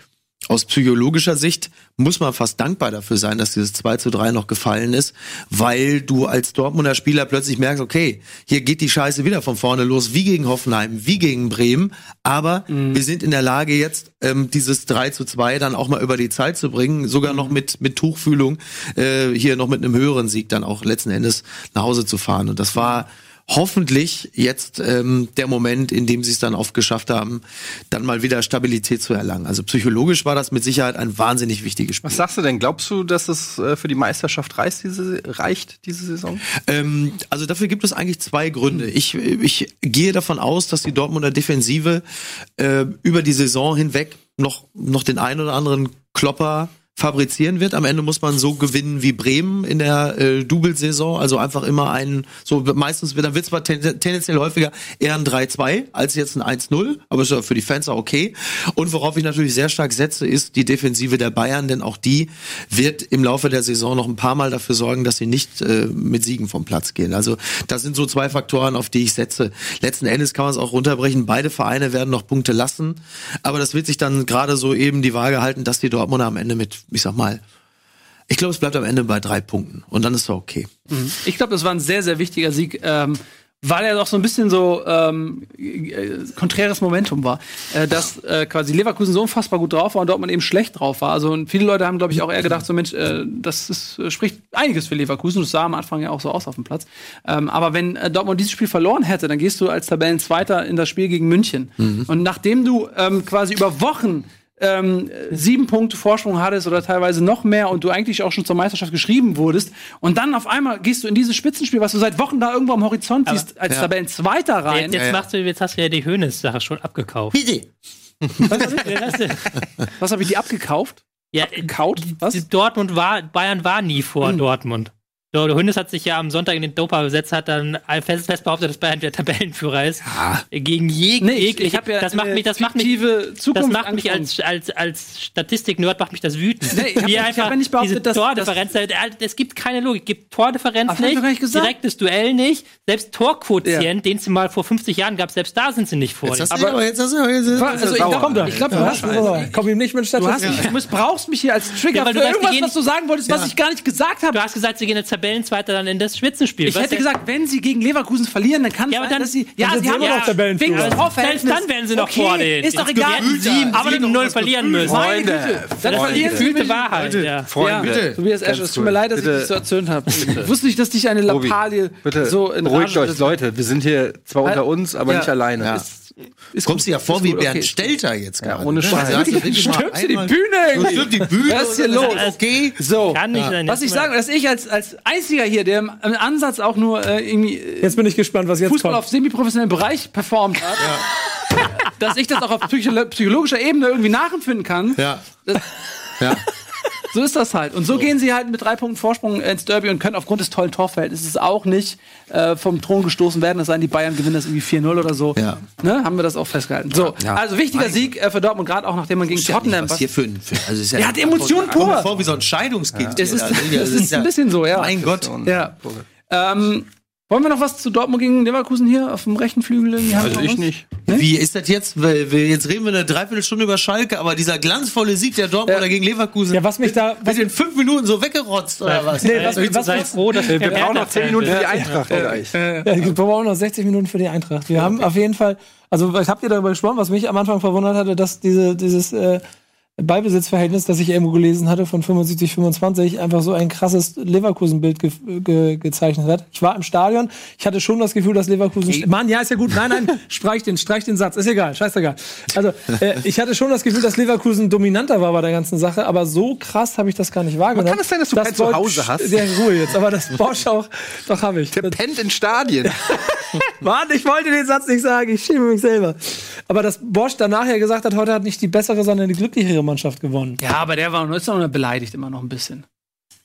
aus psychologischer Sicht muss man fast dankbar dafür sein, dass dieses 2 zu 3 noch gefallen ist, weil du als Dortmunder Spieler plötzlich merkst, okay, hier geht die Scheiße wieder von vorne los, wie gegen Hoffenheim, wie gegen Bremen, aber wir sind in der Lage jetzt, ähm, dieses 3 zu 2 dann auch mal über die Zeit zu bringen, sogar noch mit, mit Tuchfühlung, äh, hier noch mit einem höheren Sieg dann auch letzten Endes nach Hause zu fahren. Und das war hoffentlich jetzt ähm, der Moment, in dem sie es dann oft geschafft haben, dann mal wieder Stabilität zu erlangen. Also psychologisch war das mit Sicherheit ein wahnsinnig wichtiges Spiel. Was sagst du denn? Glaubst du, dass es äh, für die Meisterschaft reicht diese, reicht, diese Saison? Ähm, also dafür gibt es eigentlich zwei Gründe. Ich, ich gehe davon aus, dass die Dortmunder Defensive äh, über die Saison hinweg noch, noch den einen oder anderen Klopper fabrizieren wird. Am Ende muss man so gewinnen wie Bremen in der äh, Double-Saison. Also einfach immer einen, so meistens wird, dann wird zwar ten, tendenziell häufiger eher ein 3-2 als jetzt ein 1-0, aber ist ja für die Fans auch okay. Und worauf ich natürlich sehr stark setze, ist die Defensive der Bayern, denn auch die wird im Laufe der Saison noch ein paar Mal dafür sorgen, dass sie nicht äh, mit Siegen vom Platz gehen. Also das sind so zwei Faktoren, auf die ich setze. Letzten Endes kann man es auch runterbrechen. Beide Vereine werden noch Punkte lassen, aber das wird sich dann gerade so eben die Waage halten, dass die Dortmunder am Ende mit, ich sag mal, ich glaube, es bleibt am Ende bei drei Punkten und dann ist es okay. Ich glaube, das war ein sehr, sehr wichtiger Sieg. Ähm, weil er doch so ein bisschen so ähm, äh, konträres Momentum war, äh, dass äh, quasi Leverkusen so unfassbar gut drauf war und Dortmund eben schlecht drauf war. Also und viele Leute haben, glaube ich, auch eher gedacht, so Mensch, äh, das ist, äh, spricht einiges für Leverkusen. Das sah am Anfang ja auch so aus auf dem Platz. Ähm, aber wenn äh, Dortmund dieses Spiel verloren hätte, dann gehst du als Tabellenzweiter in das Spiel gegen München. Und nachdem du ähm, quasi über Wochen ähm, sieben Punkte Vorsprung hattest oder teilweise noch mehr und du eigentlich auch schon zur Meisterschaft geschrieben wurdest und dann auf einmal gehst du in dieses Spitzenspiel, was du seit Wochen da irgendwo am Horizont siehst, als Tabellenzweiter rein. Jetzt, jetzt, machst du, jetzt hast du ja die Hönes-Sache schon abgekauft. Bitte. Was habe ich die abgekauft? Ja, Abgekaut? Was? die- Dortmund war, Bayern war nie vor Dortmund. So, der Hönes hat sich ja am Sonntag in den Dopa gesetzt, hat dann fest, fest behauptet, dass Bayern der Tabellenführer ist. Gegen jeg, Nee, ich, jegliche. ich habe ja das macht eine mich, das macht mich, fiktive das Zukunft macht mich als, als, als Statistik-Nerd macht mich das wütend. Nee, ich hab- Wie ich hab einfach ja nicht behauptet, diese dass- Tordifferenz, es gibt keine Logik. Es gibt Tordifferenz nicht, doch nicht direktes Duell nicht, selbst Torquotient, den es mal vor 50 Jahren gab, selbst da sind sie nicht vor. Jetzt aber jetzt hast du jetzt, Also ich glaube, ich glaub, du hast, Komm ihm nicht mit du, hast, Statistik. du missbrauchst mich hier als Trigger Ja, weil für du sagst, irgendwas, was du sagen wolltest, was ich gar nicht gesagt habe. Du hast gesagt, sie gehen als Tabellenzweiter dann in das Spitzenspiel. Ich Was hätte gesagt, wenn sie gegen Leverkusen verlieren, dann kann es Ja, aber sein, dann- dass sie. dann Ja, sind sie haben ja noch Tabellenführer. wegen. Selbst dann wären sie noch okay, vor denen. Ist doch egal. hätten sieben, aber sieben, null verlieren müssen. Freunde. Dann verlieren sie Gefühlte mit- Wahrheit, ja. Freunde. Ja, Tobias Escher, es tut mir leid, dass ich bitte. dich so erzürnt habe. Ich wusste nicht, dass dich eine Lappalie bitte so in beruhigt euch, Leute. Wir sind hier zwar unter uns, aber nicht alleine. Ja. Ist Kommst du ja vor wie gut, Bernd okay. Stelter jetzt gerade. ohne ne? Scheiß. Stürmst du die Bühne irgendwie? stürmst die Bühne. Was ist hier los? Okay. So. Kann nicht sein. Was ich sagen, dass ich als, als einziger hier, der im, im Ansatz auch nur äh, irgendwie äh, Jetzt bin ich gespannt, was jetzt Fußball kommt. auf semi-professionellem Bereich performt hat, dass ich das auch auf psycho psychologischer Ebene irgendwie nachempfinden kann. Ja. Ja. So ist das halt. Und so gehen sie halt mit drei Punkten Vorsprung ins Derby und können aufgrund des tollen Torverhältnisses auch nicht äh, vom Thron gestoßen werden. Es sei denn, die Bayern gewinnen das irgendwie 4-0 oder so. Ja. Ne? Haben wir das auch festgehalten. So, Ja. also wichtiger Mein Sieg äh, für Dortmund, gerade auch nachdem man gegen Tottenham was hier für ein. Für, also ist ja Er hat Emotionen pur. vor wie so ein Scheidungskind. Es ist, hier. Also, ist ein bisschen so, ja. Mein Gott. Ja. Ähm, wollen wir noch was zu Dortmund gegen Leverkusen hier auf dem rechten Flügel? Also ich was? nicht. Wie ist das jetzt? Weil wir, jetzt reden wir eine Dreiviertelstunde über Schalke, aber dieser glanzvolle Sieg der Dortmunder gegen Leverkusen. Ja, was mich da. Was, in fünf Minuten so weggerotzt oder was? nee, was, was, Sei was, froh, dass wir Wir brauchen noch 10 Minuten für die Eintracht gleich. Ja, wir brauchen auch noch 60 Minuten für die Eintracht. Wir haben auf jeden Fall, also was habt ihr darüber gesprochen, was mich am Anfang verwundert hatte, dass diese, dieses äh, Ballbesitzverhältnis, das ich irgendwo gelesen hatte, von 75, 25, einfach so ein krasses Leverkusen-Bild ge ge gezeichnet hat. Ich war im Stadion, ich hatte schon das Gefühl, dass Leverkusen. Mann, ja, ist ja gut. Nein, nein, streich den, streich den Satz. Ist egal, scheißegal. Also, äh, ich hatte schon das Gefühl, dass Leverkusen dominanter war bei der ganzen Sache, aber so krass habe ich das gar nicht wahrgenommen. kann es sein, dass du kein Zuhause hast? Ja, Ruhe jetzt, aber das Bosch auch, doch habe ich. Der pennt in Stadien. Mann, ich wollte den Satz nicht sagen, ich schäme mich selber. Aber dass Bosch danach ja gesagt hat, heute hat nicht die bessere, sondern die glücklichere Mannschaft gewonnen. Ja, aber der war ist noch beleidigt immer noch ein bisschen.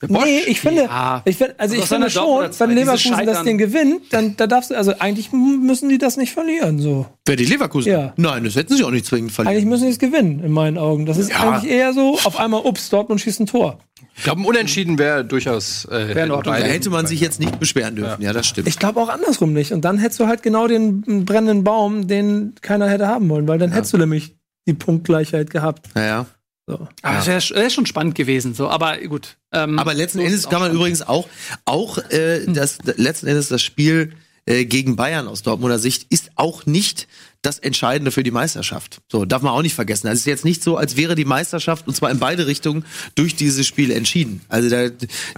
nee, ich finde, Ja. ich find, also ich finde schon, wenn Leverkusen das. Ding gewinnt, dann da darfst du, also eigentlich müssen die das nicht verlieren, so. Wer die Leverkusen? Ja. Nein, das hätten sie auch nicht zwingend verlieren. Eigentlich müssen die es gewinnen, in meinen Augen. Das ist Ja. eigentlich eher so, auf einmal, ups, Dortmund schießt ein Tor. Ich glaube, ein Unentschieden wäre durchaus äh, in Ordnung. da hätte man sich jetzt nicht beschweren dürfen. Ja, das stimmt. Ich glaube auch andersrum nicht. Und dann hättest du halt genau den brennenden Baum, den keiner hätte haben wollen, weil dann hättest du nämlich die Punktgleichheit gehabt. ja, ja. So. Aber es wäre wär schon spannend gewesen. So, aber gut. Ähm, Aber letzten so Endes es kann man übrigens auch, auch äh, das letzten Endes das Spiel äh, gegen Bayern aus Dortmunder Sicht ist auch nicht das Entscheidende für die Meisterschaft. So, darf man auch nicht vergessen. Also es ist jetzt nicht so, als wäre die Meisterschaft, und zwar in beide Richtungen, durch dieses Spiel entschieden. Also da,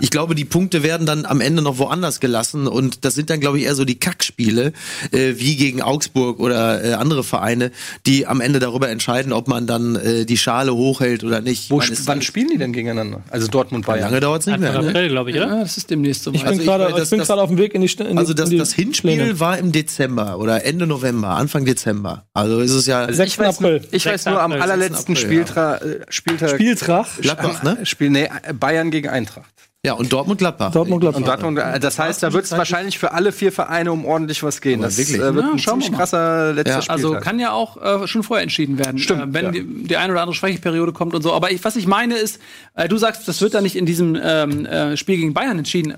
ich glaube, die Punkte werden dann am Ende noch woanders gelassen und das sind dann, glaube ich, eher so die Kackspiele, äh, wie gegen Augsburg oder äh, andere Vereine, die am Ende darüber entscheiden, ob man dann äh, die Schale hochhält oder nicht. Wo, meine, es- wann spielen die denn gegeneinander? Also Dortmund Bayern. Lange dauert es nicht mehr. Anfang Ne? April, glaube ich, oder? Ja, das ist demnächst so. Ich Also bin ich gerade auf dem Weg in die, in die Also das, in die das Hinspiel Pläne. war im Dezember oder Ende November, Anfang Dezember. Also ist es ja Also 6. ich weiß, April. Ich weiß 6. nur am April, allerletzten 6. April, Spieltra äh, Spieltag. Spieltrag. Gladbach, ne? Spiel, nee, Bayern gegen Eintracht. Ja, und Dortmund Gladbach. Dortmund, Gladbach. Und Dortmund, äh, das heißt, da wird es wahrscheinlich für alle vier Vereine um ordentlich was gehen. Aber Das wirklich? äh, wird Ja, ein wir ziemlich krasser letzter Ja, Spieltag. Also kann ja auch äh, schon vorher entschieden werden, Stimmt, äh, wenn ja. die, die eine oder andere Schwächeperiode kommt und so. Aber ich, was ich meine ist, äh, du sagst, das wird dann nicht in diesem ähm, äh, Spiel gegen Bayern entschieden.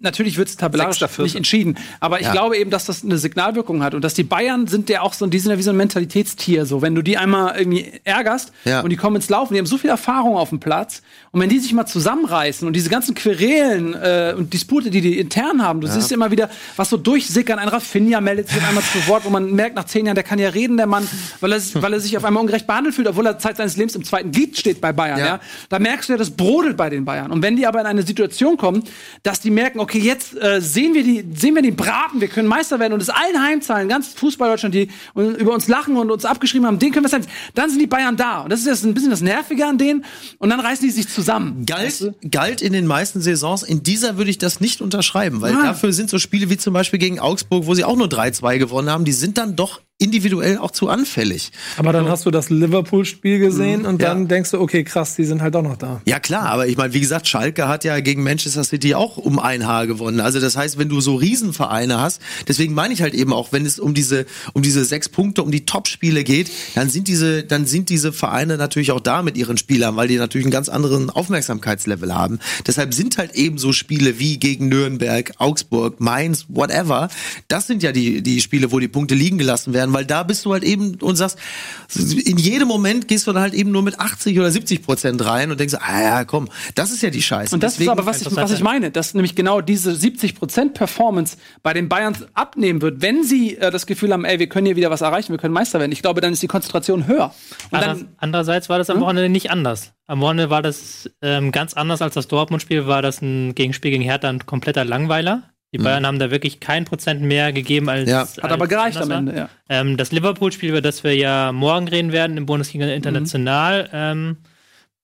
Natürlich wird es tabellarisch nicht entschieden. Aber ich Ja. glaube eben, dass das eine Signalwirkung hat und dass die Bayern sind ja auch so, die sind ja wie so ein Mentalitätstier. So, wenn du die einmal irgendwie ärgerst Ja. und die kommen ins Laufen, die haben so viel Erfahrung auf dem Platz und wenn die sich mal zusammenreißen und diese ganzen Querelen äh, und Dispute, die die intern haben, du siehst immer wieder, was so durchsickern. Ein Rafinha meldet sich einmal zu Wort, wo man merkt, nach zehn Jahren, der kann ja reden, der Mann, weil er, weil er sich auf einmal ungerecht behandelt fühlt, obwohl er Zeit seines Lebens im zweiten Glied steht bei Bayern. Ja. Ja. Da merkst du ja, das brodelt bei den Bayern. Und wenn die aber in eine Situation kommen, dass die merken, okay, jetzt äh, sehen wir die, sehen wir den Braten, wir können Meister werden und es allen heimzahlen, ganz Fußball Deutschland, die über uns lachen und uns abgeschrieben haben, den können wir sein. Dann sind die Bayern da. Und das ist jetzt ein bisschen das Nervige an denen. Und dann reißen die sich zusammen. Galt, galt in den meisten Saisons. In dieser würde ich das nicht unterschreiben, weil Nein. dafür sind so Spiele wie zum Beispiel gegen Augsburg, wo sie auch nur 3-2 gewonnen haben, die sind dann doch individuell auch zu anfällig. Aber dann hast du das Liverpool-Spiel gesehen und Ja. dann denkst du, okay, krass, die sind halt auch noch da. Ja klar, aber ich meine, wie gesagt, Schalke hat ja gegen Manchester City auch um ein Haar gewonnen. Also das heißt, wenn du so Riesenvereine hast, deswegen meine ich halt eben auch, wenn es um diese um diese sechs Punkte, um die Topspiele geht, dann sind diese dann sind diese Vereine natürlich auch da mit ihren Spielern, weil die natürlich einen ganz anderen Aufmerksamkeitslevel haben. Deshalb sind halt eben so Spiele wie gegen Nürnberg, Augsburg, Mainz, whatever. Das sind ja die die Spiele, wo die Punkte liegen gelassen werden, weil da bist du halt eben und sagst, in jedem Moment gehst du dann halt eben nur mit 80 oder 70 Prozent rein und denkst, ah ja, komm, das ist ja die Scheiße. Und das Deswegen- ist aber, was ich, was ich meine, dass nämlich genau diese 70% Performance bei den Bayern abnehmen wird, wenn sie äh, das Gefühl haben, ey, wir können hier wieder was erreichen, wir können Meister werden. Ich glaube, dann ist die Konzentration höher. Und Anders, dann, andererseits war das am Wochenende nicht anders. Am Wochenende war das ähm, ganz anders als das Dortmund-Spiel, war das ein Gegenspiel gegen Hertha ein kompletter Langweiler. Die Bayern haben da wirklich kein Prozent mehr gegeben als. Ja. als hat aber gereicht am Ende, ja. Ähm, das Liverpool-Spiel, über das wir ja morgen reden werden, im Bundesliga International, ähm,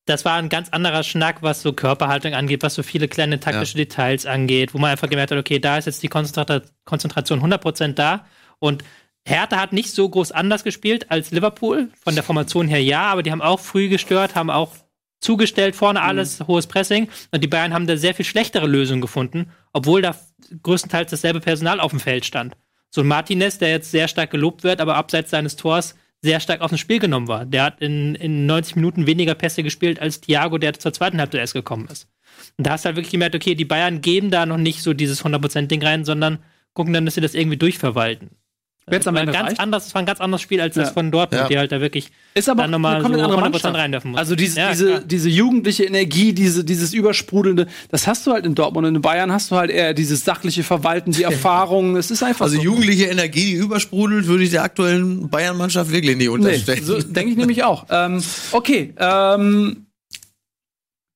das war ein ganz anderer Schnack, was so Körperhaltung angeht, was so viele kleine taktische Details angeht, wo man einfach gemerkt hat, okay, da ist jetzt die Konzentra Konzentration 100% da und Hertha hat nicht so groß anders gespielt als Liverpool, von der Formation her ja, aber die haben auch früh gestört, haben auch zugestellt, vorne alles, hohes Pressing. Und die Bayern haben da sehr viel schlechtere Lösungen gefunden, obwohl da größtenteils dasselbe Personal auf dem Feld stand. So ein Martinez, der jetzt sehr stark gelobt wird, aber abseits seines Tors sehr stark auf dem Spiel genommen war. Der hat in, in 90 Minuten weniger Pässe gespielt als Thiago, der zur zweiten Halbzeit erst gekommen ist. Und da hast du halt wirklich gemerkt, okay, die Bayern geben da noch nicht so dieses 100%-Ding rein, sondern gucken dann, dass sie das irgendwie durchverwalten. Wenn's am war ein Ende ganz reicht. anders, das war ein ganz anderes Spiel als das Ja. von Dortmund, Ja. die halt da wirklich Ist aber dann nochmal eine so komplett andere 100% Mannschaft. rein dürfen muss. Also diese, Ja, diese, klar. diese jugendliche Energie, diese, dieses Übersprudelnde, das hast du halt in Dortmund. Und in Bayern hast du halt eher dieses sachliche Verwalten, die Erfahrung. Es ist einfach Also so. jugendliche Energie, die übersprudelt, würde ich der aktuellen Bayern-Mannschaft wirklich nicht Nee, unterstellen. so denke ich nämlich auch. Ähm, okay, ähm,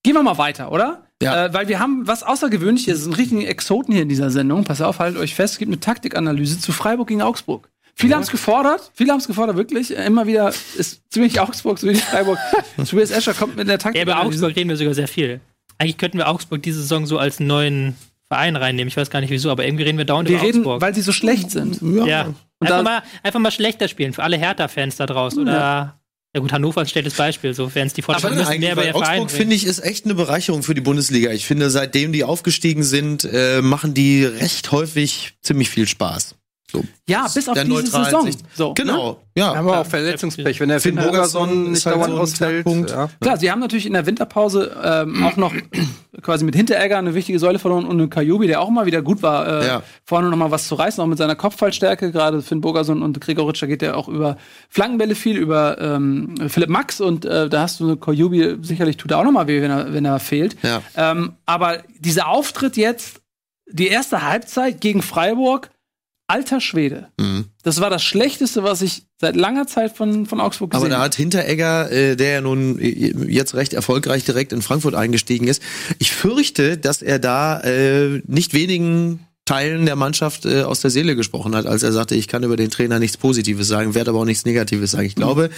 gehen wir mal weiter, oder? Ja. Äh, weil wir haben was Außergewöhnliches, es ist ein richtigen Exoten hier in dieser Sendung. Pass auf, haltet euch fest, es gibt eine Taktikanalyse zu Freiburg gegen Augsburg. Viele haben es gefordert, viele haben es gefordert, wirklich. Äh, Immer wieder ist zu wenig Augsburg, zu wenig Freiburg. Tobias Escher kommt mit der Ja, über Taktikanalyse. Augsburg reden wir sogar sehr viel. Eigentlich könnten wir Augsburg diese Saison so als neuen Verein reinnehmen. Ich weiß gar nicht wieso, aber irgendwie reden wir dauernd wir über reden, Augsburg. weil sie so schlecht sind. ja. Und Einfach mal, einfach mal schlechter spielen für alle Hertha-Fans da draußen. Oder ja. gut, Hannover ist ein schlechtes Beispiel. So Fans, die Aber vorstellen, müssen mehr bei Augsburg, finde ich, ist echt eine Bereicherung für die Bundesliga. Ich finde, seitdem die aufgestiegen sind, äh, machen die recht häufig ziemlich viel Spaß. So. Ja, bis auf diese Saison. So, ne? Genau, ja. Aber auch Verletzungspech, wenn der Finn Bogerson nicht dauernd so ausfällt. Ja. Klar, sie haben natürlich in der Winterpause ähm, auch noch quasi mit Hinteregger eine wichtige Säule verloren und einen Kajubi, der auch mal wieder gut war, äh, Ja. vorne noch mal was zu reißen, auch mit seiner Kopfballstärke. Gerade Finn Bogerson und Gregoritsch, geht ja auch über Flankenbälle viel, über ähm, Philipp Max und äh, da hast du eine Kajubi, sicherlich tut er auch noch mal weh, wenn er, wenn er fehlt. Ja. Ähm, aber dieser Auftritt jetzt, die erste Halbzeit gegen Freiburg, alter Schwede. Mhm. Das war das Schlechteste, was ich seit langer Zeit von, von Augsburg gesehen Aber da habe. hat Hinteregger, äh, der ja nun äh, jetzt recht erfolgreich direkt in Frankfurt eingestiegen ist, ich fürchte, dass er da äh, nicht wenigen Teilen der Mannschaft äh, aus der Seele gesprochen hat, als er sagte, ich kann über den Trainer nichts Positives sagen, werde aber auch nichts Negatives sagen. Ich glaube,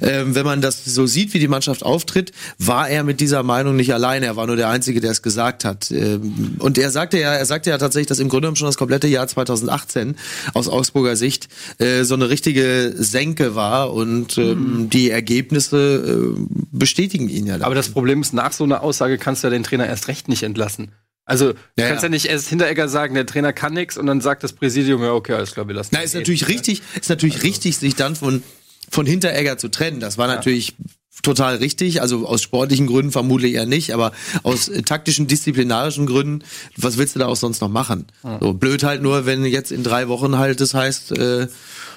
ähm, wenn man das so sieht, wie die Mannschaft auftritt, war er mit dieser Meinung nicht alleine. Er war nur der Einzige, der es gesagt hat. Ähm, und er sagte ja, er sagte ja tatsächlich, dass im Grunde genommen schon das komplette Jahr 2018 aus Augsburger Sicht äh, so eine richtige Senke war und ähm, die Ergebnisse äh, bestätigen ihn ja. da. Aber das Problem ist, nach so einer Aussage kannst du ja den Trainer erst recht nicht entlassen. Also, du Ja, kannst ja. ja nicht erst Hinteregger sagen, der Trainer kann nichts und dann sagt das Präsidium, ja, okay, alles klar, wir lassen Na, ist natürlich richtig, ist natürlich richtig, sich dann von von Hinteregger zu trennen. Das war natürlich total richtig. Also aus sportlichen Gründen vermutlich eher nicht, aber aus äh, taktischen, disziplinarischen Gründen, was willst du da auch sonst noch machen? So blöd halt nur, wenn jetzt in drei Wochen halt das heißt, äh,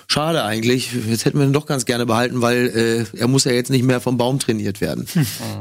schade eigentlich, jetzt hätten wir ihn doch ganz gerne behalten, weil äh, er muss ja jetzt nicht mehr vom Baum trainiert werden.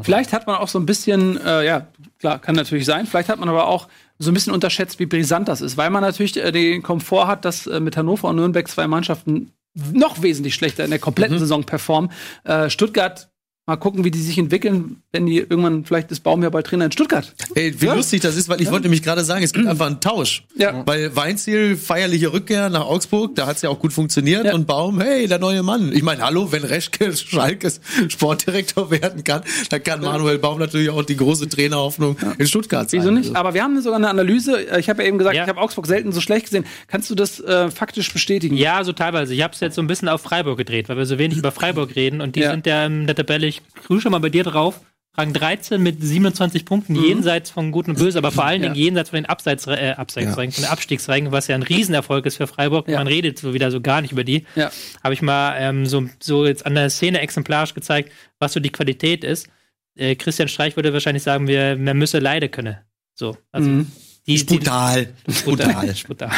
Vielleicht hat man auch so ein bisschen, äh, ja, klar, kann natürlich sein. Vielleicht hat man aber auch so ein bisschen unterschätzt, wie brisant das ist, weil man natürlich äh, den Komfort hat, dass äh, mit Hannover und Nürnberg zwei Mannschaften noch wesentlich schlechter in der kompletten Saison performen. Äh, Stuttgart, mal gucken, wie die sich entwickeln, wenn die irgendwann vielleicht das Baum ja bald Trainer in Stuttgart. Ey, wie Ja. lustig das ist, weil ich wollte nämlich gerade sagen, es gibt einfach einen Tausch. Ja. Weil Weinziel, feierliche Rückkehr nach Augsburg, da hat's ja auch gut funktioniert Ja. und Baum, hey, der neue Mann. Ich meine, hallo, wenn Reschke Schalkes Sportdirektor werden kann, dann kann Manuel Baum natürlich auch die große Trainerhoffnung in Stuttgart sein. Wieso nicht? Aber wir haben sogar eine Analyse. Ich habe ja eben gesagt, Ja. ich habe Augsburg selten so schlecht gesehen. Kannst du das äh, faktisch bestätigen? Ja, so teilweise. Ich habe es jetzt so ein bisschen auf Freiburg gedreht, weil wir so wenig über Freiburg reden. Und die Ja. sind ja in der Tabelle, ich grüße schon mal bei dir drauf, Rang 13 mit 27 Punkten, jenseits von Gut und Böse, aber vor allen Dingen Mhm. Ja. jenseits von den Abseits, äh, Absteigsrängen, von den Abstiegsrängen, was ja ein Riesenerfolg ist für Freiburg. Ja. Man redet so wieder so gar nicht über die. Ja. Habe ich mal ähm, so, so jetzt an der Szene exemplarisch gezeigt, was so die Qualität ist. Äh, Christian Streich würde wahrscheinlich sagen, wir, man müsse Leide können. So. Also Mhm. die, die, brutal. brutal. brutal.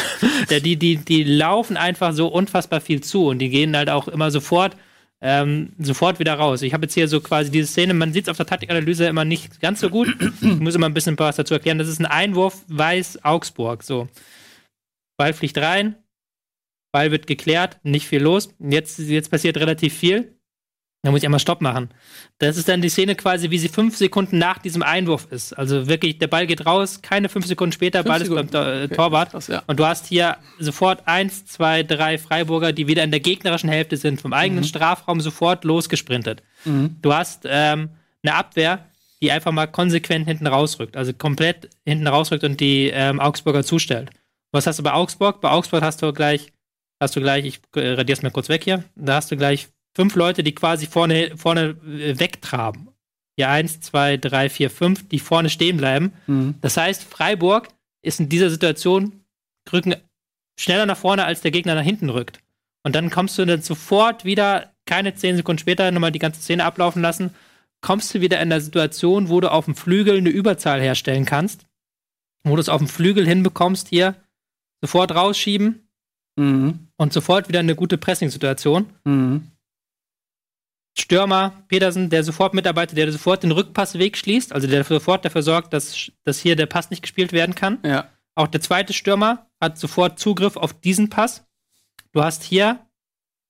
Ja, die, die, die laufen einfach so unfassbar viel zu und die gehen halt auch immer sofort, ähm, sofort wieder raus. Ich habe jetzt hier so quasi diese Szene, man sieht es auf der Taktikanalyse immer nicht ganz so gut. Ich muss immer ein bisschen was dazu erklären. Das ist ein Einwurf Weiß Augsburg. So. Ball fliegt rein, Ball wird geklärt, nicht viel los. Jetzt, jetzt passiert relativ viel. Da muss ich einmal Stopp machen. Das ist dann die Szene quasi, wie sie fünf Sekunden nach diesem Einwurf ist. Also wirklich, der Ball geht raus, keine fünf Sekunden später, Ball ist beim Sekunden. Tor- äh, Okay, Torwart. krass, ja. Und du hast hier sofort eins, zwei, drei Freiburger, die wieder in der gegnerischen Hälfte sind, vom eigenen Mhm. Strafraum sofort losgesprintet. Du hast ähm, eine Abwehr, die einfach mal konsequent hinten rausrückt, also komplett hinten rausrückt und die ähm, Augsburger zustellt. Was hast du bei Augsburg? Bei Augsburg hast du gleich, hast du gleich, ich äh, radier's mir kurz weg hier, da hast du gleich fünf Leute, die quasi vorne, vorne äh, wegtraben. Ja, eins, zwei, drei, vier, fünf, die vorne stehen bleiben. Mhm. Das heißt, Freiburg ist in dieser Situation, rücken schneller nach vorne, als der Gegner nach hinten rückt. Und dann kommst du dann sofort wieder, keine zehn Sekunden später, nochmal die ganze Szene ablaufen lassen, kommst du wieder in der Situation, wo du auf dem Flügel eine Überzahl herstellen kannst, wo du es auf dem Flügel hinbekommst, hier sofort rausschieben Mhm. und sofort wieder eine gute Pressing-Situation. Mhm. Stürmer Petersen, der sofort mitarbeitet, der sofort den Rückpassweg schließt, also der sofort dafür sorgt, dass, dass hier der Pass nicht gespielt werden kann. Ja. Auch der zweite Stürmer hat sofort Zugriff auf diesen Pass. Du hast hier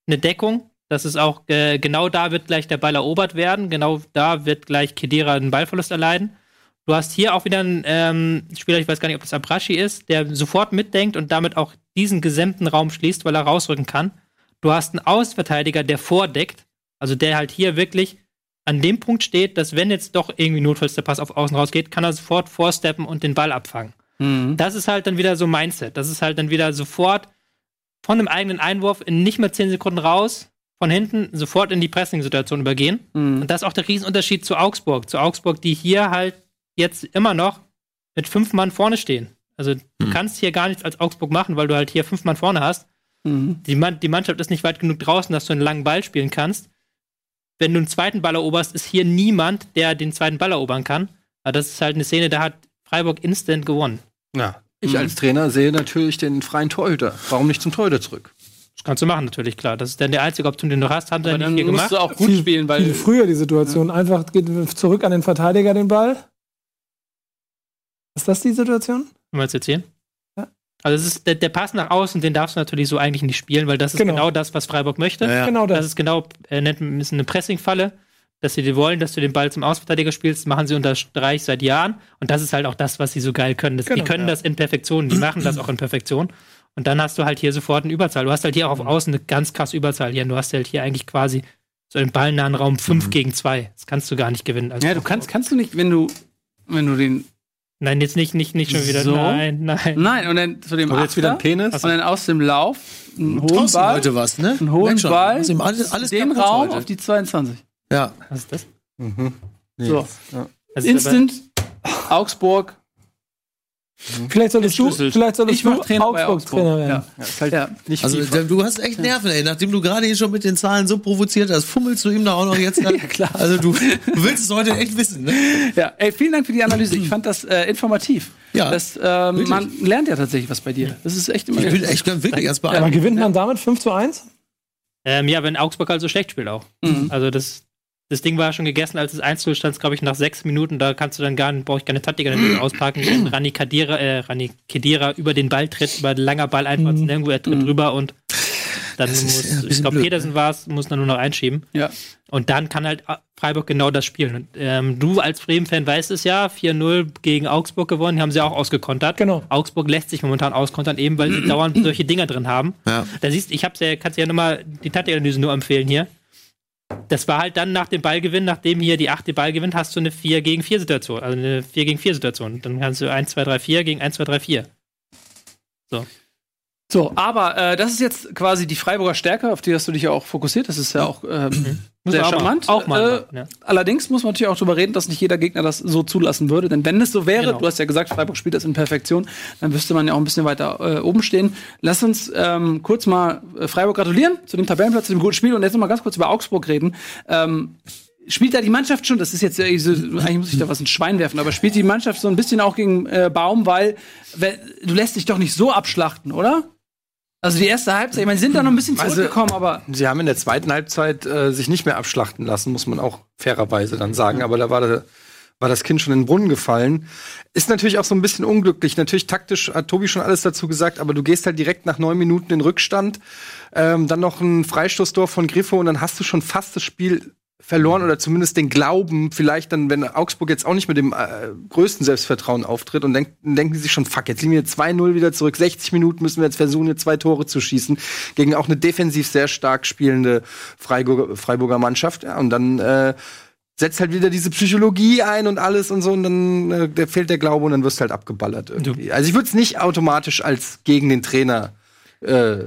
eine Deckung. Das ist auch äh, genau da wird gleich der Ball erobert werden. Genau da wird gleich Kedira einen Ballverlust erleiden. Du hast hier auch wieder einen ähm, Spieler, ich weiß gar nicht, ob das Abrashi ist, der sofort mitdenkt und damit auch diesen gesämten Raum schließt, weil er rausrücken kann. Du hast einen Außenverteidiger, der vordeckt, also der halt hier wirklich an dem Punkt steht, dass wenn jetzt doch irgendwie notfalls der Pass auf außen rausgeht, kann er sofort vorsteppen und den Ball abfangen. Mhm. Das ist halt dann wieder so Mindset. Das ist halt dann wieder sofort von einem eigenen Einwurf in nicht mehr 10 Sekunden raus, von hinten sofort in die Pressing-Situation übergehen. Mhm. Und das ist auch der Riesenunterschied zu Augsburg. Zu Augsburg, die hier halt jetzt immer noch mit fünf Mann vorne stehen. Also du kannst hier gar nichts als Augsburg machen, weil du halt hier fünf Mann vorne hast. Mhm. Die, Mann, die Mannschaft ist nicht weit genug draußen, dass du einen langen Ball spielen kannst. Wenn du einen zweiten Ball eroberst, ist hier niemand, der den zweiten Ball erobern kann. Aber das ist halt eine Szene, da hat Freiburg instant gewonnen. Ja. Ich als Trainer sehe natürlich den freien Torhüter. Warum nicht zum Torhüter zurück? Das kannst du machen, natürlich, klar. Das ist dann die einzige Option, die du hast. Haben Aber ja dann nicht hier musst gemacht. du auch gut spielen, weil Viel früher die Situation. Einfach geht zurück an den Verteidiger den Ball. Ist das die Situation? Wollen wir jetzt erzählen? Ja. Also es ist der, der Pass nach außen, den darfst du natürlich so eigentlich nicht spielen, weil das ist genau, Genau. das, was Freiburg möchte. Ja. Genau Das das. ist genau, äh, nennt man ist eine Pressingfalle, dass sie dir wollen, dass du den Ball zum Außenverteidiger spielst, machen sie unter Streich seit Jahren. Und das ist halt auch das, was sie so geil können. Das, die Genau, können ja. das in Perfektion, die machen das auch in Perfektion. Und dann hast du halt hier sofort eine Überzahl. Du hast halt hier auch auf Außen eine ganz krasse Überzahl hier. Und du hast halt hier eigentlich quasi so im ballnahen Raum 5 gegen 2. Das kannst du gar nicht gewinnen. ja, du kannst, kannst du nicht, wenn du, wenn du den, Nein, jetzt nicht, nicht, nicht schon wieder. So? Nein, nein. nein, und dann zu dem Kommt jetzt wieder ein Penis? und dann aus dem Lauf einen hohen Ball, heute was, ne? einen hohen schon, Ball, ihm alles, alles den Raum heute. auf die 22. Ja. Was ist das? So, Das ist Instant Augsburg Vielleicht solltest du, vielleicht solltest Ich du Trainer bei Augsburg Augsburg. Trainer werden. Ja. Ja, ist halt Ja. nicht Also FIFA. du hast echt Nerven, ey. Nachdem du gerade hier schon mit den Zahlen so provoziert hast, fummelst du ihm da auch noch jetzt. ja, klar. Also du, du willst es heute echt wissen, ne? Ja, ey, vielen Dank für die Analyse. Ich fand das äh, informativ. Ja, das, ähm, man lernt ja tatsächlich was bei dir. Das ist echt immer. Ich bin echt wirklich ganz Aber beeindruckt. gewinnt man damit 5 zu 1? Ähm, ja, wenn Augsburg halt so schlecht spielt auch. Mhm. Also das, das Ding war schon gegessen, als es 1 stand, glaube ich, nach sechs Minuten. Da kannst du dann gar nicht, brauche ich keine Taktik auspacken. Wenn Rani Kadira, äh, Rani Kedira über den Ball tritt, über ein langer Ball einfach Mhm. nirgendwo, er tritt drüber und dann ist muss, ich glaube, Petersen war es, muss dann nur noch einschieben. Ja. Und dann kann halt Freiburg genau das spielen. Und, ähm, du als Bremen-Fan weißt es ja, 4-0 gegen Augsburg gewonnen, die haben sie auch ausgekontert. Genau. Augsburg lässt sich momentan auskontern, eben weil sie dauernd solche Dinger drin haben. Ja. Da siehst ich hab's ja, kannst ja nochmal die Taktikanalyse nur empfehlen hier. Das war halt dann nach dem Ballgewinn, nachdem hier die 8 den Ball gewinnt, hast du eine 4 gegen 4 Situation, also eine 4 gegen 4 Situation. Dann kannst du 1, 2, 3, 4 gegen 1, 2, 3, 4. So, aber äh, das ist jetzt quasi die Freiburger Stärke, auf die hast du dich ja auch fokussiert. Das ist ja auch ähm, Muss sehr auch charmant. Mal, auch mal. Äh, ja. Allerdings muss man natürlich auch darüber reden, dass nicht jeder Gegner das so zulassen würde. Denn wenn es so wäre, Genau. du hast ja gesagt, Freiburg spielt das in Perfektion, dann müsste man ja auch ein bisschen weiter äh, oben stehen. Lass uns ähm, kurz mal äh, Freiburg gratulieren zu dem Tabellenplatz, zu dem guten Spiel und jetzt noch mal ganz kurz über Augsburg reden. Ähm, spielt da die Mannschaft schon, das ist jetzt eigentlich muss ich da was ins Schwein werfen, aber spielt die Mannschaft so ein bisschen auch gegen äh, Baum, weil, weil du lässt dich doch nicht so abschlachten, oder? Also die erste Halbzeit, ich meine, sie sind da noch ein bisschen Also- zurückgekommen, aber Sie haben in der zweiten Halbzeit äh, sich nicht mehr abschlachten lassen, muss man auch fairerweise dann sagen. Aber da war, der, war das Kind schon in den Brunnen gefallen. Ist natürlich auch so ein bisschen unglücklich. Natürlich taktisch hat Tobi schon alles dazu gesagt, aber du gehst halt direkt nach neun Minuten in Rückstand. Ähm, dann noch ein Freistoßtor von Griffo und dann hast du schon fast das Spiel verloren oder zumindest den Glauben, vielleicht dann, wenn Augsburg jetzt auch nicht mit dem äh, größten Selbstvertrauen auftritt und denk, denken sie sich schon, fuck, jetzt liegen wir 2-0 wieder zurück, 60 Minuten müssen wir jetzt versuchen, hier zwei Tore zu schießen, gegen auch eine defensiv sehr stark spielende Freiburger, Freiburger Mannschaft. Ja, und dann äh, setzt halt wieder diese Psychologie ein und alles und so und dann äh, der fehlt der Glaube und dann wirst du halt abgeballert irgendwie. Also ich würde es nicht automatisch als gegen den Trainer äh,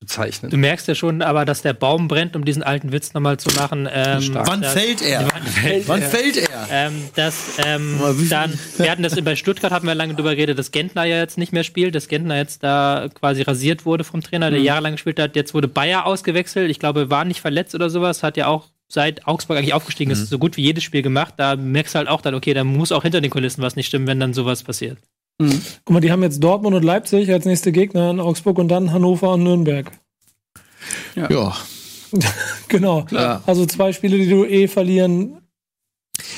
bezeichnen. Du merkst ja schon, aber dass der Baum brennt, um diesen alten Witz nochmal zu machen. Ähm, Wann dass- fällt er? Wann fällt Wann er? fällt er? Ähm, dass ähm, dann, wir hatten das bei Stuttgart, hatten wir lange drüber geredet, dass Gentner ja jetzt nicht mehr spielt, dass Gentner jetzt da quasi rasiert wurde vom Trainer, der jahrelang gespielt hat. Jetzt wurde Bayer ausgewechselt. Ich glaube, war nicht verletzt oder sowas, hat ja auch seit Augsburg eigentlich aufgestiegen ist, so gut wie jedes Spiel gemacht. Da merkst du halt auch dann, okay, da muss auch hinter den Kulissen was nicht stimmen, wenn dann sowas passiert. Guck mal, die haben jetzt Dortmund und Leipzig als nächste Gegner in Augsburg und dann Hannover und Nürnberg. Ja. Genau. Ja. Also zwei Spiele, die du eh verlieren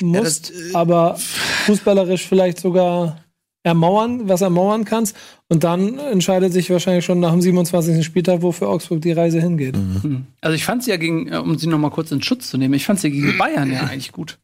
musst, das, äh, aber fußballerisch vielleicht sogar ermauern, was ermauern kannst. Und dann entscheidet sich wahrscheinlich schon nach dem 27. Spieltag, wo für Augsburg die Reise hingeht. Also ich fand sie ja gegen, äh, um sie noch mal kurz in Schutz zu nehmen, ich fand sie gegen Bayern ja eigentlich gut.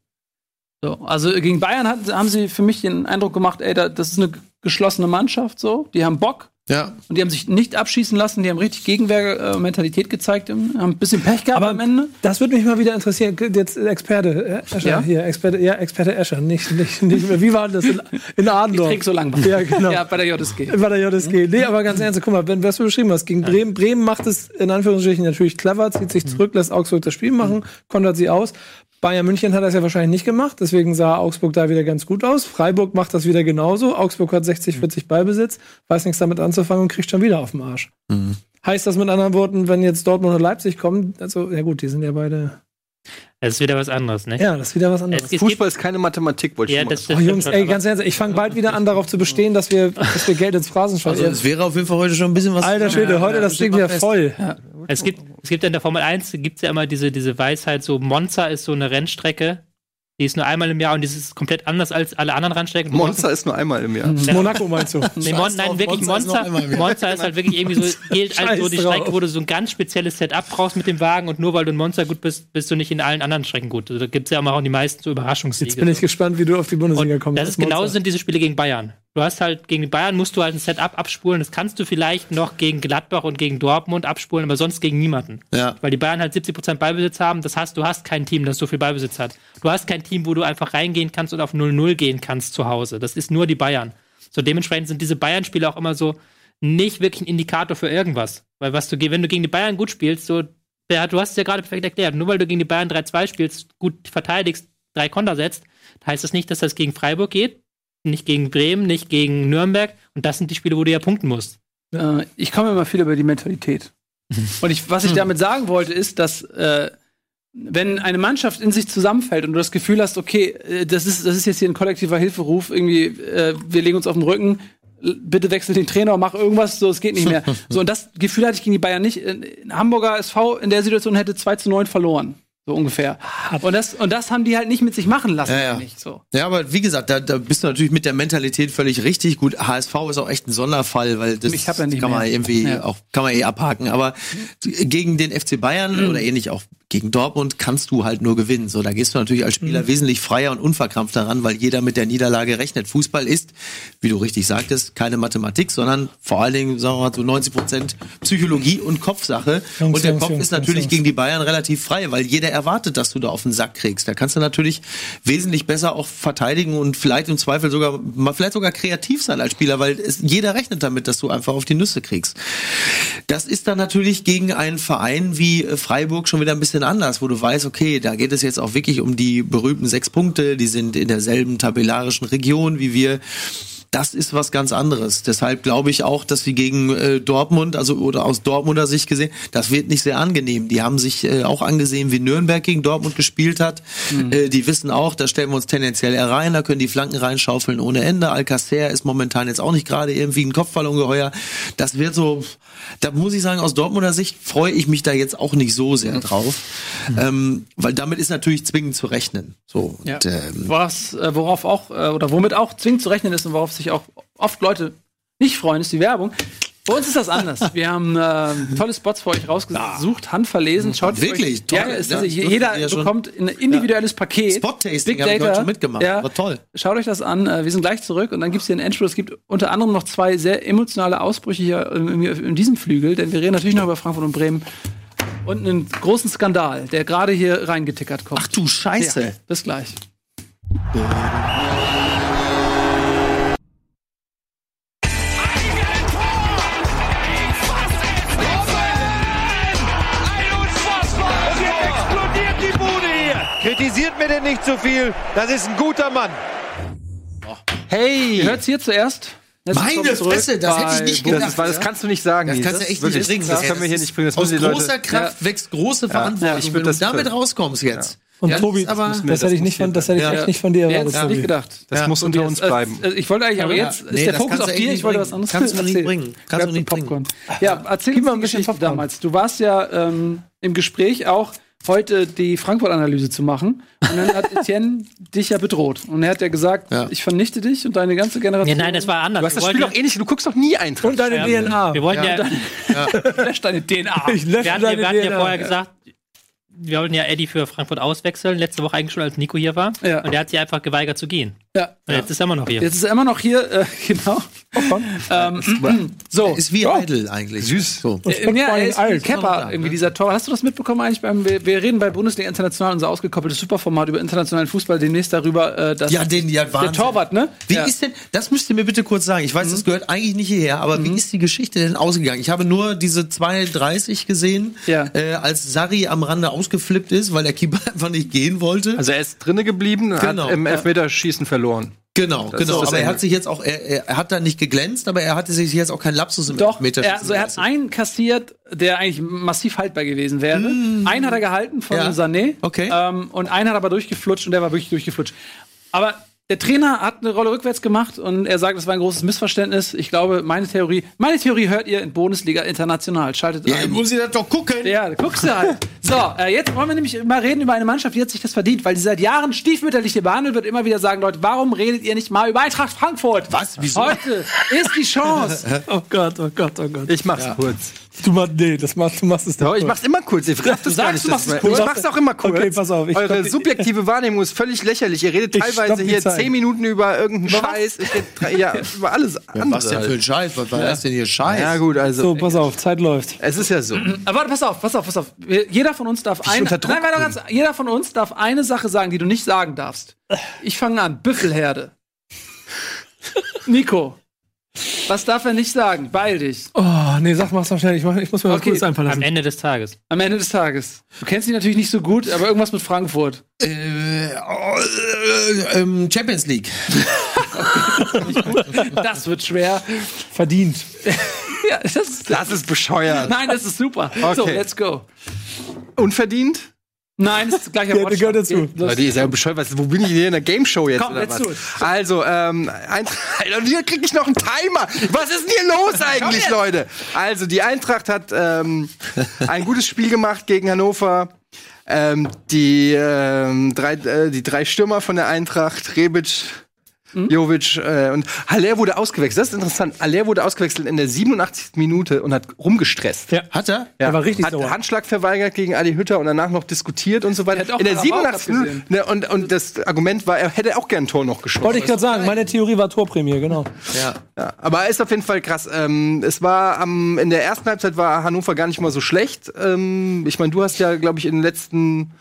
So, also gegen Bayern hat, haben sie für mich den Eindruck gemacht, ey, da, das ist eine geschlossene Mannschaft, so, die haben Bock Ja. und die haben sich nicht abschießen lassen, die haben richtig Gegenwehr-Mentalität gezeigt, haben ein bisschen Pech gehabt Aber am Ende. Das würde mich mal wieder interessieren. Jetzt Experte äh, Escher Ja? hier, Experte, ja, Experte Escher, nicht, nicht, nicht mehr. Wie war das in, in Ich Adendorf? trinke so lang. Ja, genau. Ja, bei der JSG. Bei der JSG. Nee, aber ganz ernst, guck mal, wenn was du beschrieben hast, gegen Bremen, Bremen macht es in Anführungsstrichen natürlich clever, zieht sich zurück, lässt Augsburg das Spiel machen, kontert sie aus. Bayern München hat das ja wahrscheinlich nicht gemacht, deswegen sah Augsburg da wieder ganz gut aus. Freiburg macht das wieder genauso. Augsburg hat 60, 40 Ballbesitz, weiß nichts damit anzufangen und kriegt schon wieder auf den Arsch. Heißt das mit anderen Worten, wenn jetzt Dortmund und Leipzig kommen, also, ja gut, die sind ja beide, Das ist wieder was anderes, ne? ja, das ist wieder was anderes. Es, Fußball ist keine Mathematik, wollte ich ja, mal das, sagen. das Oh, Jungs, ey, ganz ehrlich, ich fange bald wieder an, darauf zu bestehen, dass wir, dass wir Geld ins Phrasenschwein. Also es wäre auf jeden Fall heute schon ein bisschen was. Alter Schwede, heute das Ding wieder voll. Es gibt, es gibt in der Formel 1 gibt's ja immer diese, diese Weisheit, so Monza ist so eine Rennstrecke, die ist nur einmal im Jahr und die ist komplett anders als alle anderen Rennstrecken. Monster ist nur einmal im Jahr. Monaco meinst du? Nee, Mon nein, wirklich Monza ist noch Monza. einmal im Jahr. Monza ist halt wirklich irgendwie so, gilt als so Scheiß die drauf. Strecke, wo du so ein ganz spezielles Setup brauchst mit dem Wagen und nur weil du in Monza gut bist, bist du nicht in allen anderen Strecken gut. Also, da gibt's ja immer auch die meisten so Überraschungssiege. Jetzt bin ich gespannt, wie du auf die Bundesliga Und kommst. das ist genauso sind diese Spiele gegen Bayern. Du hast halt gegen die Bayern musst du halt ein Setup abspulen. Das kannst du vielleicht noch gegen Gladbach und gegen Dortmund abspulen, aber sonst gegen niemanden. Ja. Weil die Bayern halt 70% Ballbesitz haben. Das heißt, du hast kein Team, das so viel Ballbesitz hat. Du hast kein Team, wo du einfach reingehen kannst und auf 0-0 gehen kannst zu Hause. Das ist nur die Bayern. So dementsprechend sind diese Bayern-Spiele auch immer so nicht wirklich ein Indikator für irgendwas. Weil was du, wenn du gegen die Bayern gut spielst, so, ja, du hast es ja gerade perfekt erklärt, nur weil du gegen die Bayern 3-2 spielst, gut verteidigst, drei Konter setzt, heißt das nicht, dass das gegen Freiburg geht. Nicht gegen Bremen, nicht gegen Nürnberg. Und das sind die Spiele, wo du ja punkten musst. Äh, ich komme immer viel über die Mentalität. Und ich, was ich damit sagen wollte, ist, dass äh, wenn eine Mannschaft in sich zusammenfällt und du das Gefühl hast, okay, äh, das ist, das ist jetzt hier ein kollektiver Hilferuf, irgendwie, äh, wir legen uns auf den Rücken, bitte wechsel den Trainer, mach irgendwas, so, es geht nicht mehr. so, und das Gefühl hatte ich gegen die Bayern nicht. In- in Hamburger SV in der Situation hätte 2 zu 9 verloren. So ungefähr. Und das, und das haben die halt nicht mit sich machen lassen. Ja, ja. Nicht, so. Ja, aber wie gesagt, da, da bist du natürlich mit der Mentalität völlig richtig. Gut, HSV ist auch echt ein Sonderfall, weil das ja nicht kann man mehr. irgendwie Ja. auch kann man eh abhaken. Aber gegen den FC Bayern oder ähnlich auch gegen Dortmund kannst du halt nur gewinnen. So, da gehst du natürlich als Spieler wesentlich freier und unverkrampfter ran, weil jeder mit der Niederlage rechnet. Fußball ist, wie du richtig sagtest, keine Mathematik, sondern vor allen Dingen, sagen wir mal, so 90 Prozent Psychologie und Kopfsache. Jungs, und der Jungs, Kopf Jungs, ist natürlich gegen die Bayern relativ frei, weil jeder erwartet, dass du da auf den Sack kriegst. Da kannst du natürlich wesentlich besser auch verteidigen und vielleicht im Zweifel sogar, vielleicht sogar kreativ sein als Spieler, weil es, jeder rechnet damit, dass du einfach auf die Nüsse kriegst. Das ist dann natürlich gegen einen Verein wie äh, Freiburg schon wieder ein bisschen anders, wo du weißt, okay, da geht es jetzt auch wirklich um die berühmten sechs Punkte, die sind in derselben tabellarischen Region wie wir. Das ist was ganz anderes. Deshalb glaube ich auch, dass sie gegen äh, Dortmund, also oder aus Dortmunder Sicht gesehen, das wird nicht sehr angenehm. Die haben sich äh, auch angesehen, wie Nürnberg gegen Dortmund gespielt hat. Äh, die wissen auch, da stellen wir uns tendenziell eher rein, da können die Flanken reinschaufeln ohne Ende. Alcacer ist momentan jetzt auch nicht gerade irgendwie ein Kopfballungeheuer. Das wird so, da muss ich sagen, aus Dortmunder Sicht freue ich mich da jetzt auch nicht so sehr drauf, ähm, weil damit ist natürlich zwingend zu rechnen. So, und, Ja. ähm, Was, äh, worauf auch, äh, oder womit auch zwingend zu rechnen ist und worauf sich auch oft Leute nicht freuen, ist die Werbung. Bei uns ist das anders. Wir haben äh, tolle Spots für euch rausgesucht, handverlesen. Schaut Wirklich? euch. Toll. Ja, ist, Ja, also, jeder ja bekommt ein individuelles Paket. Spot-Tasting habe ich heute schon mitgemacht. Ja. War toll. Schaut euch das an. Äh, Wir sind gleich zurück und dann gibt es hier einen Endspurt. Es gibt unter anderem noch zwei sehr emotionale Ausbrüche hier in, in diesem Flügel, denn wir reden natürlich noch über Frankfurt und Bremen. Und einen großen Skandal, der gerade hier reingetickert kommt. Ach du Scheiße. Ja, bis gleich. Kritisiert mir denn nicht zu viel. Das ist ein guter Mann. Hey! Ihr hört es hier zuerst. Herzlich Meine Fresse, das hätte ich nicht gedacht. Das, das kannst du nicht sagen. Das kannst du echt nicht bringen. Das können wir hier nicht bringen. Das Aus großer Leute, Kraft wächst große Verantwortung, ich wenn du das- damit rauskommst jetzt. Und Ja, Tobi, das ist aber- das, mir- hätte ich das nicht von, das hätte ich Ja. echt nicht von dir erwartet. hätte es nicht gedacht. das muss unter uns bleiben. äh, Ich wollte eigentlich, aber Ja, jetzt ist nee, der das Fokus kannst auf du dir. Ich wollte was anderes bringen. Kannst du nicht bringen. Kannst du nicht Popcorn. Ja, erzähl mal ein bisschen damals. Du warst ja ähm, im Gespräch auch heute die Frankfurt-Analyse zu machen. Und dann hat Etienne dich ja bedroht. Und er hat ja gesagt, Ja. ich vernichte dich und deine ganze Generation. Ja, nein, das war anders. Du hast das Spiel doch eh nicht, du guckst doch nie Eintracht. Und deine ja- DNA. Wir wollten ja, Lösch deine DNA. ich lösche wir hatten, ja- deine wir hatten ja vorher gesagt, wir wollten ja Eddie für Frankfurt auswechseln. Letzte Woche eigentlich schon, als Nico hier war. Ja. Und der hat sich einfach geweigert zu gehen. Ja. Und jetzt ist er immer noch hier. Jetzt ist er immer noch hier, äh, genau. ähm, so. Ist wie Idol eigentlich. Süß. So. Äh, Ja, er ist wie alt. Kepper, irgendwie dieser Tor. Hast du das mitbekommen eigentlich beim, wir, wir reden bei Bundesliga International, unser ausgekoppeltes Superformat über internationalen Fußball, demnächst darüber, äh, dass Ja, den, ja, der. Torwart, ne? Wie ja. ist denn, das müsst ihr mir bitte kurz sagen. Ich weiß, das gehört eigentlich nicht hierher, aber wie ist die Geschichte denn ausgegangen? Ich habe nur diese 2,30 gesehen, Ja. äh, als Sari am Rande ausgeflippt ist, weil der Keeper einfach nicht gehen wollte. Also er ist drinne geblieben, Genau. hat im Elfmeterschießen verloren. Genau, Das genau. Aber er Ende. hat sich jetzt auch, er, er, er hat da nicht geglänzt, aber er hatte sich jetzt auch keinen Lapsus im Doch, er, also er hat einen kassiert, der eigentlich massiv haltbar gewesen wäre. Einen hat er gehalten von Ja. Sané. Okay. Ähm, und einen hat aber durchgeflutscht und der war wirklich durchgeflutscht. Aber der Trainer hat eine Rolle rückwärts gemacht und er sagt, es war ein großes Missverständnis. Ich glaube, meine Theorie, meine Theorie hört ihr in Bundesliga International. Schaltet Ja, ein. muss ich das doch gucken. Ja, guckst du halt. So, äh, jetzt wollen wir nämlich mal reden über eine Mannschaft, die hat sich das verdient, weil die seit Jahren stiefmütterlich hier behandelt wird. Immer wieder sagen, Leute, warum redet ihr nicht mal über Eintracht Frankfurt? Was? Wieso? Heute ist die Chance. Oh Gott, oh Gott, oh Gott. Ich mach's kurz. Du machst, nee, das machst, du machst es Doch, ich mach's immer kurz. Ich raff das gar sagst, nicht. du machst es kurz. Ich mach's auch immer kurz. Okay, pass auf, ich Eure stopp- subjektive Wahrnehmung ist völlig lächerlich. Ihr redet teilweise hier Zeit. zehn Minuten über irgendeinen Scheiß. Ich red ja, über alles andere. Was denn für ein Scheiß? Was war das denn hier Scheiß? ja gut, also So, pass auf, Zeit läuft. es ist ja so. Aber warte, pass auf, pass auf, pass auf. Jeder von uns darf eine. Nein, warte, ganz, jeder von uns darf eine Sache sagen, die du nicht sagen darfst. Ich fange an. Büffelherde. Nico. Was darf er nicht sagen? Beeil dich. Oh, nee, sag mach's mal schnell. Ich, mach, ich muss mir was Okay. Gutes einfallen Am lassen. Ende des Tages. Am Ende des Tages. Du kennst ihn natürlich nicht so gut, aber irgendwas mit Frankfurt. Äh, äh, ähm, Champions League. Das wird schwer. Verdient. Ja, das ist, Das ist bescheuert. Nein, das ist super. So, Okay. let's go. Unverdient? Nein, das ist gleich Ja, das gehört dazu. Los. Leute, ihr seid bescheuert. Was, wo bin ich hier in der Game Show jetzt? Komm, oder let's was? do it. Also, ähm, Eintracht, und hier krieg ich noch einen Timer. Was ist denn hier los eigentlich, Leute? Also, die Eintracht hat ähm, ein gutes Spiel gemacht gegen Hannover. Ähm, die, ähm, drei, äh, die drei Stürmer von der Eintracht, Rebic, Hm? Jovic äh, und Haller wurde ausgewechselt. Das ist interessant. Haller wurde ausgewechselt in der 87. Minute und hat rumgestresst. Ja. Hat er? Er war richtig hat sauer. Handschlag verweigert gegen Adi Hütter und danach noch diskutiert und so weiter. Er hat auch In der Karabauch 87. Minute. Ne, und, und das Argument war, er hätte auch gern ein Tor noch geschossen. Wollte ich gerade sagen, meine Theorie war Torprämie, genau. Ja. Ja, aber ist auf jeden Fall krass. Ähm, es war am, in der ersten Halbzeit war Hannover gar nicht mal so schlecht. Ähm, ich meine, du hast ja, glaube ich, in den letzten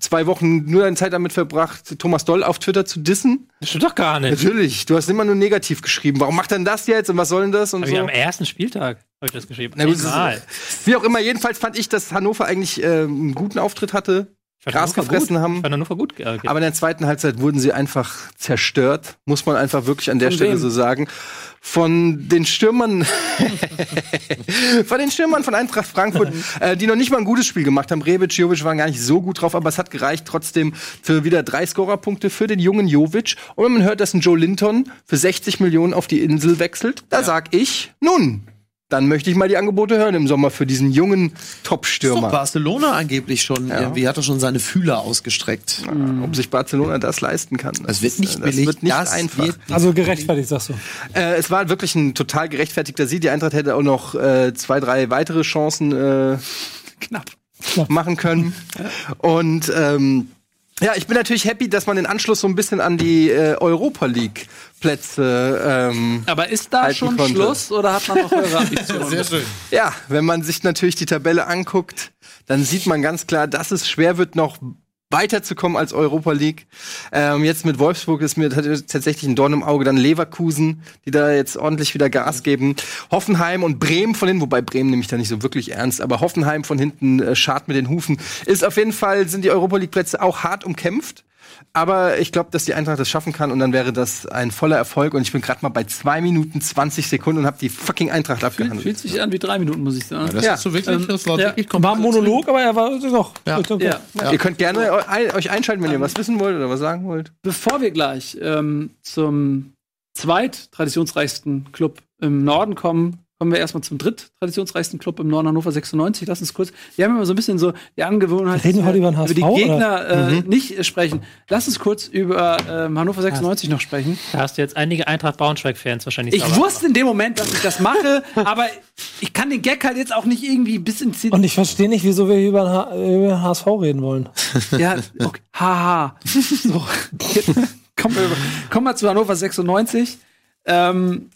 zwei Wochen nur deine Zeit damit verbracht, Thomas Doll auf Twitter zu dissen. Das stimmt doch gar nicht. Natürlich, du hast immer nur negativ geschrieben. Warum macht denn das jetzt und was soll denn das und ich so? am ersten Spieltag habe ich das geschrieben. Na gut, es ist- Egal. Wie auch immer, jedenfalls fand ich, dass Hannover eigentlich äh, einen guten Auftritt hatte. Gras gefressen haben. Gut. Äh, Aber in der zweiten Halbzeit wurden sie einfach zerstört, muss man einfach wirklich an der Von Stelle wem? so sagen. Von den Stürmern, von den Stürmern von Eintracht Frankfurt, äh, die noch nicht mal ein gutes Spiel gemacht haben. Rebic, Jovic waren gar nicht so gut drauf, aber es hat gereicht trotzdem für wieder drei Scorerpunkte für den jungen Jovic. Und wenn man hört, dass ein Joe Linton für 60 Millionen auf die Insel wechselt, da sag ich, nun, dann möchte ich mal die Angebote hören im Sommer für diesen jungen Top-Stürmer. Barcelona angeblich schon, irgendwie hat er schon seine Fühler ausgestreckt. Ob sich Barcelona das leisten kann. Es wird nicht das billig. wird nicht das einfach. wird nicht Also gerechtfertigt, sagst du. Äh, es war wirklich ein total gerechtfertigter Sieg. Die Eintracht hätte auch noch äh, zwei, drei weitere Chancen äh, knapp machen können. Und ähm, ja, ich bin natürlich happy, dass man den Anschluss so ein bisschen an die äh, Europa League Plätze ähm, Aber ist da schon konnte. Schluss oder hat man noch höhere Ambitionen? Sehr schön. Ja, wenn man sich natürlich die Tabelle anguckt, dann sieht man ganz klar, dass es schwer wird, noch weiterzukommen als Europa League. Ähm, jetzt mit Wolfsburg ist mir tat- tatsächlich ein Dorn im Auge. Dann Leverkusen, die da jetzt ordentlich wieder Gas geben. Hoffenheim und Bremen von hinten, wobei Bremen nehme ich da nicht so wirklich ernst, aber Hoffenheim von hinten äh, schart mit den Hufen. Ist auf jeden Fall, sind die Europa League Plätze auch hart umkämpft. Aber ich glaube, dass die Eintracht das schaffen kann und dann wäre das ein voller Erfolg. Und ich bin gerade mal bei zwei Minuten 20 Sekunden und habe die fucking Eintracht Fühlt, abgehandelt. fühlt sich an wie drei Minuten, muss ich sagen. Das Ja. ist so wirklich, das war ja. wirklich War ein Monolog, aber er war doch. Ja. Ja. Ihr könnt gerne euch einschalten, wenn ihr was wissen wollt oder was sagen wollt. Bevor wir gleich ähm, zum zweit-traditionsreichsten Club im Norden kommen, kommen wir erstmal zum dritt-traditionsreichsten Club im Norden Hannover 96. Lass uns kurz. Wir haben immer so ein bisschen so die Angewohnheit, Reden wir dass heute über den über die HSV, Gegner äh, nicht äh, sprechen. Lass uns kurz über ähm, Hannover 96 noch sprechen. Da hast du jetzt einige Eintracht Braunschweig-Fans wahrscheinlich Ich wusste in dem Moment, dass ich das mache, aber ich kann den Gag halt jetzt auch nicht irgendwie bis ins Ziel. Und ich verstehe nicht, wieso wir über H über HSV reden wollen. Ja, okay. Haha. So. kommen, wir, kommen wir zu Hannover 96. Ähm,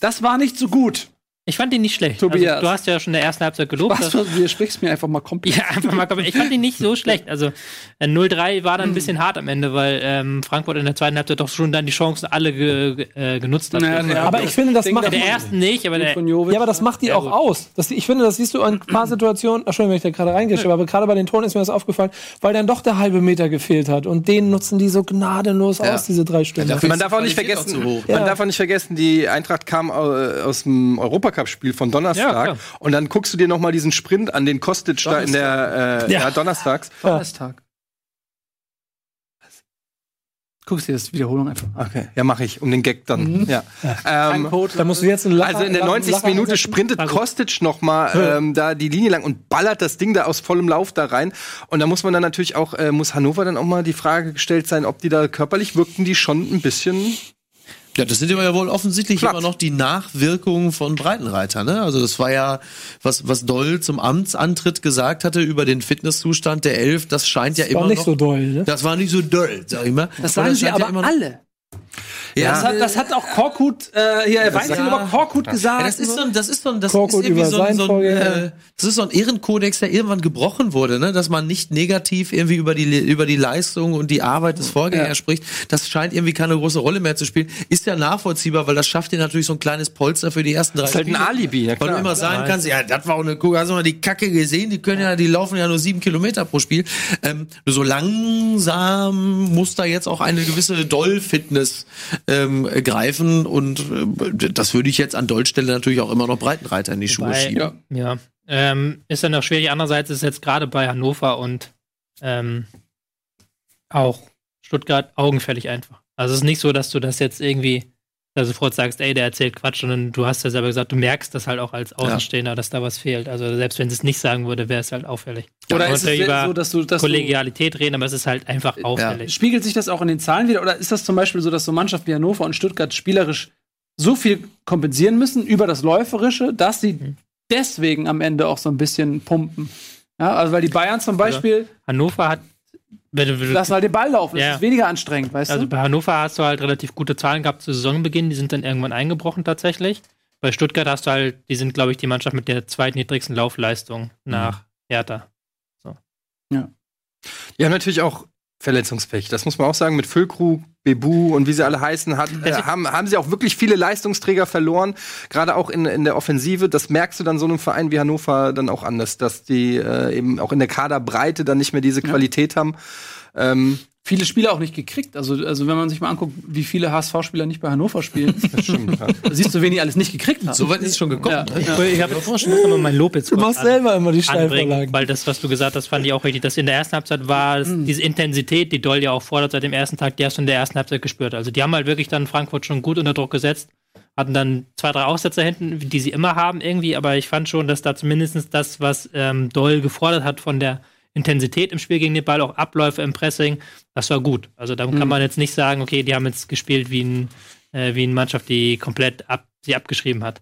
das war nicht so gut. Ich fand ihn nicht schlecht. Tobias. Also, du hast ja schon in der ersten Halbzeit gelobt. Was, dass- du widersprichst mir einfach mal komplett. Ja, einfach mal kommen. Ich fand ihn nicht so schlecht. Also äh, 0-3 war dann ein bisschen hart am Ende, weil ähm, Frankfurt in der zweiten Halbzeit doch schon dann die Chancen alle ge äh, genutzt hat. Ja, ja. Aber ich finde, das macht in der ersten nicht, aber der. Ja, aber das macht die auch aus. Das, ich finde, das siehst du an ein paar Situationen. Entschuldigung, wenn ich da gerade reingehe, aber gerade bei den Toren ist mir das aufgefallen, weil dann doch der halbe Meter gefehlt hat. Und den nutzen die so gnadenlos aus, diese drei Stunden. dafür- Man darf auch nicht vergessen, zu hoch. man Ja. darf auch nicht vergessen, die Eintracht kam äh, aus dem Europacup-Spiel von Donnerstag Ja, und dann guckst du dir noch mal diesen Sprint an, den Kostic da in der äh, ja. Ja. Donnerstags. Donnerstag. Guckst dir das Wiederholung einfach an. Okay, ja mache ich, um den Gag dann. Ja. Ähm, da musst du jetzt einen Lacher, also in der Lacher- 90. Lacher Minute sprintet Kostic noch mal ähm, da die Linie lang und ballert das Ding da aus vollem Lauf da rein. Und da muss man dann natürlich auch, äh, muss Hannover dann auch mal die Frage gestellt sein, ob die da körperlich wirkten, die schon ein bisschen Ja, das sind ja wohl offensichtlich Platt. immer noch die Nachwirkungen von Breitenreiter, ne? Also das war ja, was, was Doll zum Amtsantritt gesagt hatte über den Fitnesszustand der Elf, das scheint ja War immer nicht noch. so doll, ne? das war nicht so doll, sag ich mal. Das sagen sie ja aber immer noch- alle. Ja, Das, hat, das hat auch Korkut, äh, hier, Weinzel ja. über Korkut gesagt. Ja, das ist so ein, das ist so ein, das Korkut ist irgendwie so ein, so ein, äh, das ist so ein Ehrenkodex, der irgendwann gebrochen wurde, ne, dass man nicht negativ irgendwie über die über die Leistung und die Arbeit des Vorgängers Ja. spricht. Das scheint irgendwie keine große Rolle mehr zu spielen. Ist ja nachvollziehbar, weil das schafft dir natürlich so ein kleines Polster für die ersten drei ist halt ein. Alibi, ja Weil du klar. immer sagen kannst, ja, das war auch eine Kuh, hast du mal die Kacke gesehen, die können ja, die laufen ja nur sieben Kilometer pro Spiel. Ähm, so langsam muss da jetzt auch eine gewisse Doll-Fitness ähm, greifen. Und äh, das würde ich jetzt an Dolls Stelle natürlich auch immer noch Breitenreiter in die Schuhe Wobei- schieben. Ja. Ähm, ist dann auch schwierig. Andererseits ist jetzt gerade bei Hannover und ähm, auch Stuttgart augenfällig einfach. Also es ist nicht so, dass du das jetzt irgendwie da sofort sagst, ey, der erzählt Quatsch, sondern du hast ja selber gesagt, du merkst das halt auch als Außenstehender, dass da was fehlt. Also selbst wenn sie es nicht sagen würde, wäre es halt auffällig. Oder ist es über so, dass du, dass du Kollegialität reden, aber es ist halt einfach auffällig. Spiegelt sich das auch in den Zahlen wieder? Oder ist das zum Beispiel so, dass so Mannschaften wie Hannover und Stuttgart spielerisch so viel kompensieren müssen über das Läuferische, dass sie Mhm. deswegen am Ende auch so ein bisschen pumpen? Ja, also weil die Bayern zum Beispiel Hannover hat, wenn du, wenn du lassen halt den Ball laufen. Das Ja. ist weniger anstrengend, weißt Also du? bei Hannover hast du halt relativ gute Zahlen gehabt zu Saisonbeginn, die sind dann irgendwann eingebrochen tatsächlich. Bei Stuttgart hast du halt, die sind, glaube ich, die Mannschaft mit der zweitniedrigsten Laufleistung nach Hertha. Die haben natürlich auch Verletzungspech. Das muss man auch sagen. Mit Füllkrug, Bebu und wie sie alle heißen, hat, äh, haben, haben sie auch wirklich viele Leistungsträger verloren. Gerade auch in, in der Offensive. Das merkst du dann so einem Verein wie Hannover dann auch anders, dass die äh, eben auch in der Kaderbreite dann nicht mehr diese Qualität haben. Ähm, Viele Spieler auch nicht gekriegt. Also, also wenn man sich mal anguckt, wie viele HSV-Spieler nicht bei Hannover spielen, das stimmt. ja. da siehst du, wen die alles nicht gekriegt haben. So weit ist es schon gekommen. Ja. ne? Ja. Ich habe ich muss aber mein Lob jetzt Du machst selber immer die Steilvorlagen. weil das, was du gesagt hast, fand ich auch richtig. Das in der ersten Halbzeit war es- diese Intensität, die Doll ja auch fordert seit dem ersten Tag, die hast du in der ersten Halbzeit gespürt. Also die haben halt wirklich dann Frankfurt schon gut unter Druck gesetzt, hatten dann zwei, drei Aussetzer hinten, die sie immer haben irgendwie, aber ich fand schon, dass da zumindest das, was ähm, Doll gefordert hat von der Intensität im Spiel gegen den Ball, auch Abläufe im Pressing, das war gut. Also da kann man jetzt nicht sagen, okay, die haben jetzt gespielt wie, ein, äh, wie eine Mannschaft, die komplett ab, sie abgeschrieben hat.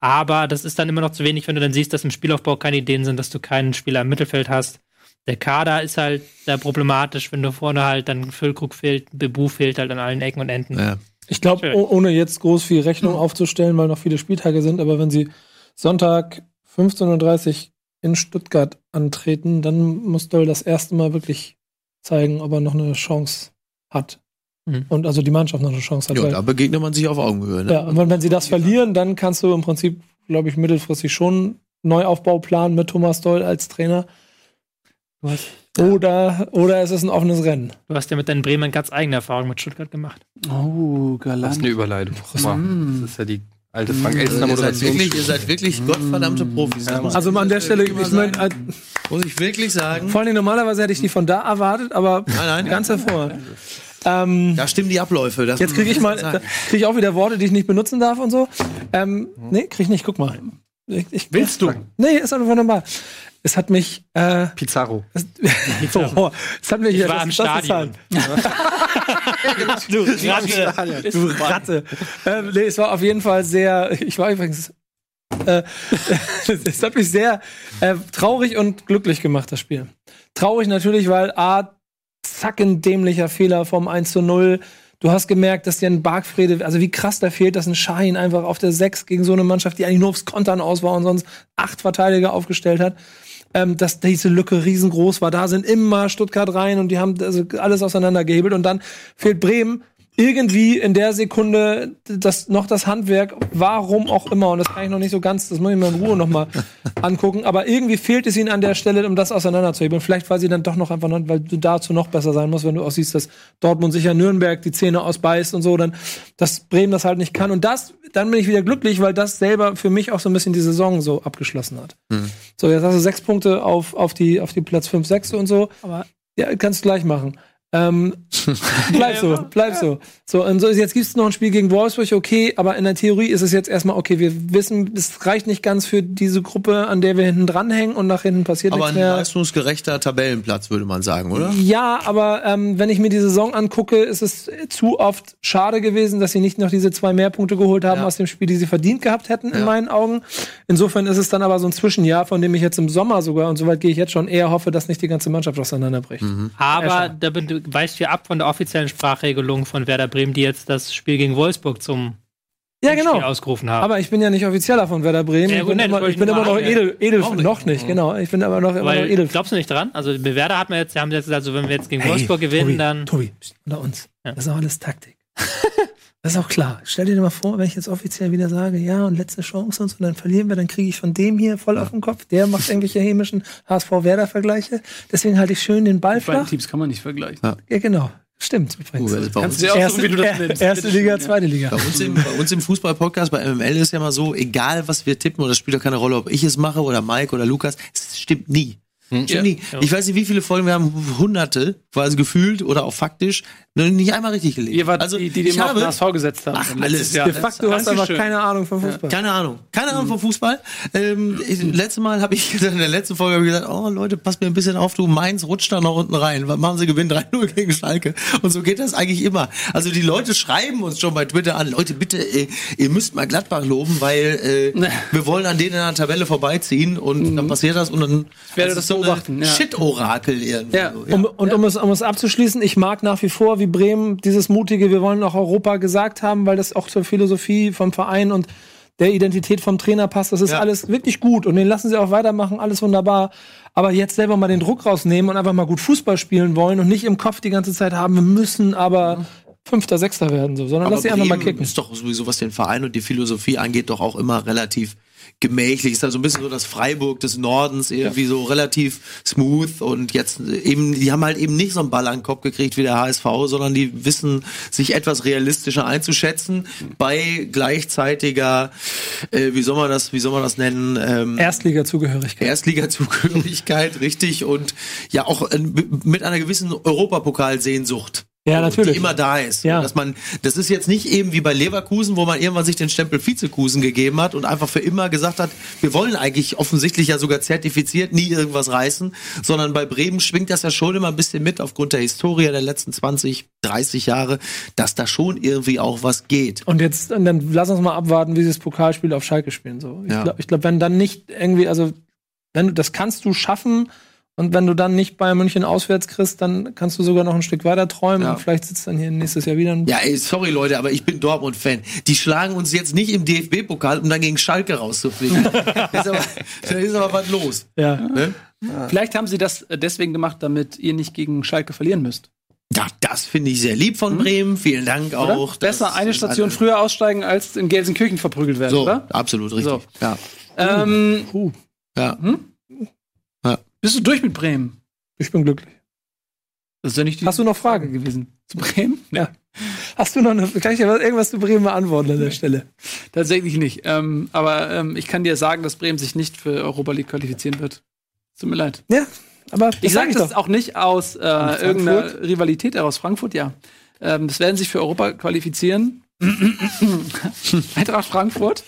Aber das ist dann immer noch zu wenig, wenn du dann siehst, dass im Spielaufbau keine Ideen sind, dass du keinen Spieler im Mittelfeld hast. Der Kader ist halt da problematisch, wenn du vorne halt dann Füllkrug fehlt, Bebu fehlt halt an allen Ecken und Enden. Ja. Ich glaube, oh- ohne jetzt groß viel Rechnung aufzustellen, weil noch viele Spieltage sind, aber wenn sie Sonntag 15.30 Uhr in Stuttgart antreten, dann muss Doll das erste Mal wirklich zeigen, ob er noch eine Chance hat. Mhm. Und also die Mannschaft noch eine Chance hat. Ja, da begegnet man sich auf Augenhöhe. Ne? Ja, und wenn, wenn sie das verlieren, dann kannst du im Prinzip, glaube ich, mittelfristig schon Neuaufbau planen mit Thomas Doll als Trainer. Oder, oder es ist ein offenes Rennen. Du hast ja mit deinen Bremen ganz eigene Erfahrungen mit Stuttgart gemacht. Oh, Das ist galant. eine Überleitung. Mal, Das ist ja die alte Frank Also Elstner ihr, seid Moderation. wirklich, ihr seid wirklich gottverdammte Profis. Ja, Also an der Stelle, ich meine, sagen. muss ich wirklich sagen. vor allem normalerweise hätte ich die von da erwartet, aber Nein, nein. ganz hervorragend. Ähm, Da stimmen die Abläufe. Das jetzt kriege ich mal, kriege ich auch wieder Worte, die ich nicht benutzen darf und so. Ähm, nee, kriege ich nicht, guck mal. Ich, ich, Willst du? Nee, ist einfach normal. Es hat mich, äh, Pizarro. es, oh, es hat mich, Ich war das ist Stadion. Du Ratte. Du Ratte. Ähm, nee, es war auf jeden Fall sehr, ich war übrigens, äh, es hat mich sehr äh, traurig und glücklich gemacht, das Spiel. Traurig natürlich, weil A, zacken dämlicher Fehler vom 1 zu 0. Du hast gemerkt, dass dir ein Bargfrede, also wie krass da fehlt, dass ein Schein einfach auf der 6 gegen so eine Mannschaft, die eigentlich nur aufs Kontern aus war und sonst acht Verteidiger aufgestellt hat ähm, dass diese Lücke riesengroß war. Da sind immer Stuttgart rein und die haben also alles auseinandergehebelt und dann fehlt Bremen irgendwie in der Sekunde das noch das Handwerk, warum auch immer und das kann ich noch nicht so ganz, das muss ich mir in Ruhe noch mal angucken, aber irgendwie fehlt es ihnen an der Stelle, um das auseinanderzuhebeln. Vielleicht weil sie dann doch noch einfach, noch, weil du dazu noch besser sein musst, wenn du auch siehst, dass Dortmund sicher Nürnberg die Zähne ausbeißt und so, dann dass Bremen das halt nicht kann und das dann bin ich wieder glücklich, weil das selber für mich auch so ein bisschen die Saison so abgeschlossen hat. So, jetzt hast du sechs Punkte auf, auf, die, auf die Platz 5, 6 und so. Aber ja, kannst du gleich machen. Ähm, bleib so, bleib so. So, und so jetzt gibt es noch ein Spiel gegen Wolfsburg, okay, aber in der Theorie ist es jetzt erstmal, okay, wir wissen, es reicht nicht ganz für diese Gruppe, an der wir hinten dranhängen und nach hinten passiert Aber nichts ein mehr. leistungsgerechter Tabellenplatz, würde man sagen, oder? Ja, aber ähm, wenn ich mir die Saison angucke, ist es zu oft schade gewesen, dass sie nicht noch diese zwei Mehrpunkte geholt haben Ja. aus dem Spiel, die sie verdient gehabt hätten, in Ja. meinen Augen. Insofern ist es dann aber so ein Zwischenjahr, von dem ich jetzt im Sommer sogar, und soweit gehe ich jetzt schon, eher hoffe, dass nicht die ganze Mannschaft auseinanderbricht. Aber da bin, weißt ja ab von der offiziellen Sprachregelung von Werder Bremen, die jetzt das Spiel gegen Wolfsburg zum Ja, Spiel genau. ausgerufen haben. Aber ich bin ja nicht offizieller von Werder Bremen. Ja, ich bin das immer, ich bin immer noch edel, edel Noch nicht. noch nicht, genau. Ich bin aber noch immer noch Weil, edel. glaubst du nicht dran? Also Werder hat man jetzt, haben jetzt gesagt, also wenn wir jetzt gegen Hey, Wolfsburg gewinnen, Tobi, dann. Tobi, unter uns. Ja. Das ist auch alles Taktik. das ist auch klar. Stell dir mal vor, wenn ich jetzt offiziell wieder sage, ja, und letzte Chance und so, dann verlieren wir, dann kriege ich von dem hier voll auf den Kopf. Der macht irgendwelche hämischen HSV-Werder-Vergleiche. Deswegen halte ich schön den Ball Die beiden flach. Teams kann man nicht vergleichen. Ja, genau. Stimmt übrigens. Bei uns, dir aussuchen, wie du das erste, Liga, ja. zweite Liga. bei uns im, bei uns im Fußball-Podcast, bei MML ist ja mal so, egal was wir tippen, und das spielt ja keine Rolle, ob ich es mache oder Mike oder Lukas, es stimmt nie. Stimmt Ja. nie. Ich weiß nicht, wie viele Folgen wir haben, hunderte, quasi gefühlt oder auch faktisch, nicht einmal richtig gelegt. Ihr wart also, die, die ich dem auf habe, den HSV gesetzt haben. Ach, alles. Jahr. De facto hast du aber keine Ahnung vom Fußball. Keine Ahnung. Keine Ahnung vom Fußball. Ähm, ich, letztes Mal habe ich in der letzten Folge hab ich gesagt, oh Leute, passt mir ein bisschen auf, du Mainz rutscht da noch unten rein. Was machen sie gewinnen 3-0 gegen Schalke? Und so geht das eigentlich immer. Also die Leute schreiben uns schon bei Twitter an, Leute, bitte, äh, ihr müsst mal Gladbach loben, weil äh, wir wollen an denen in der Tabelle vorbeiziehen und dann passiert das und dann Ich werde ist das so beobachten, ja. Shit-Orakel irgendwie. Ja. So, Um, und um es, um es abzuschließen, ich mag nach wie vor, wie Bremen dieses mutige, wir wollen auch Europa gesagt haben, weil das auch zur Philosophie vom Verein und der Identität vom Trainer passt. Das ist Ja. alles wirklich gut und den lassen sie auch weitermachen, alles wunderbar. Aber jetzt selber mal den Druck rausnehmen und einfach mal gut Fußball spielen wollen und nicht im Kopf die ganze Zeit haben, wir müssen aber Fünfter, Sechster werden, so, sondern Aber lass sie einfach mal kicken. ist doch sowieso, was den Verein und die Philosophie angeht, doch auch immer relativ gemächlich. Ist also ein bisschen so das Freiburg des Nordens, irgendwie so relativ smooth und jetzt eben, die haben halt eben nicht so einen Ball an den Kopf gekriegt wie der HSV, sondern die wissen, sich etwas realistischer einzuschätzen bei gleichzeitiger, äh, wie soll man das, wie soll man das nennen, ähm, Erstliga-Zugehörigkeit. Erstliga-Zugehörigkeit, richtig, und ja auch äh, mit einer gewissen Europapokalsehnsucht. Ja, natürlich. Die immer da ist. Ja. Dass man, das ist jetzt nicht eben wie bei Leverkusen, wo man irgendwann sich den Stempel Vizekusen gegeben hat und einfach für immer gesagt hat, wir wollen eigentlich offensichtlich ja sogar zertifiziert nie irgendwas reißen, sondern bei Bremen schwingt das ja schon immer ein bisschen mit aufgrund der Historie der letzten 20, 30 Jahre, dass da schon irgendwie auch was geht. Und jetzt, und dann lass uns mal abwarten, wie sie das Pokalspiel auf Schalke spielen. So. Ich Ja. glaube, glaub, wenn dann nicht irgendwie, also, wenn du, das kannst du schaffen, und wenn du dann nicht Bayern München auswärts kriegst, dann kannst du sogar noch ein Stück weiter träumen Ja. und vielleicht sitzt dann hier nächstes Jahr wieder ein Ja, ey, sorry Leute, aber ich bin Dortmund-Fan. Die schlagen uns jetzt nicht im DFB-Pokal, um dann gegen Schalke rauszufliegen. da, ist aber, da ist aber was los. Ja. Ne? Vielleicht haben sie das deswegen gemacht, damit ihr nicht gegen Schalke verlieren müsst. Ja, das finde ich sehr lieb von Bremen. Vielen Dank Oder? auch. Besser eine Station früher aussteigen, als in Gelsenkirchen verprügelt werden, So, oder? absolut richtig. So. Ja. Ähm, Ja. Bist du durch mit Bremen? Ich bin glücklich. Das ist ja nicht die Hast du noch Fragen? gewesen. Zu Bremen? Ja. Hast du noch eine, kann ich dir was- irgendwas zu Bremen beantworten an der Stelle? Tatsächlich nicht. Ähm, aber ähm, ich kann dir sagen, dass Bremen sich nicht für Europa League qualifizieren wird. Tut mir leid. Ja, aber Ich sag sage das auch nicht aus äh, irgendeiner Rivalität aus Frankfurt, ja. Ähm, das werden sich für Europa qualifizieren. Eintracht Frankfurt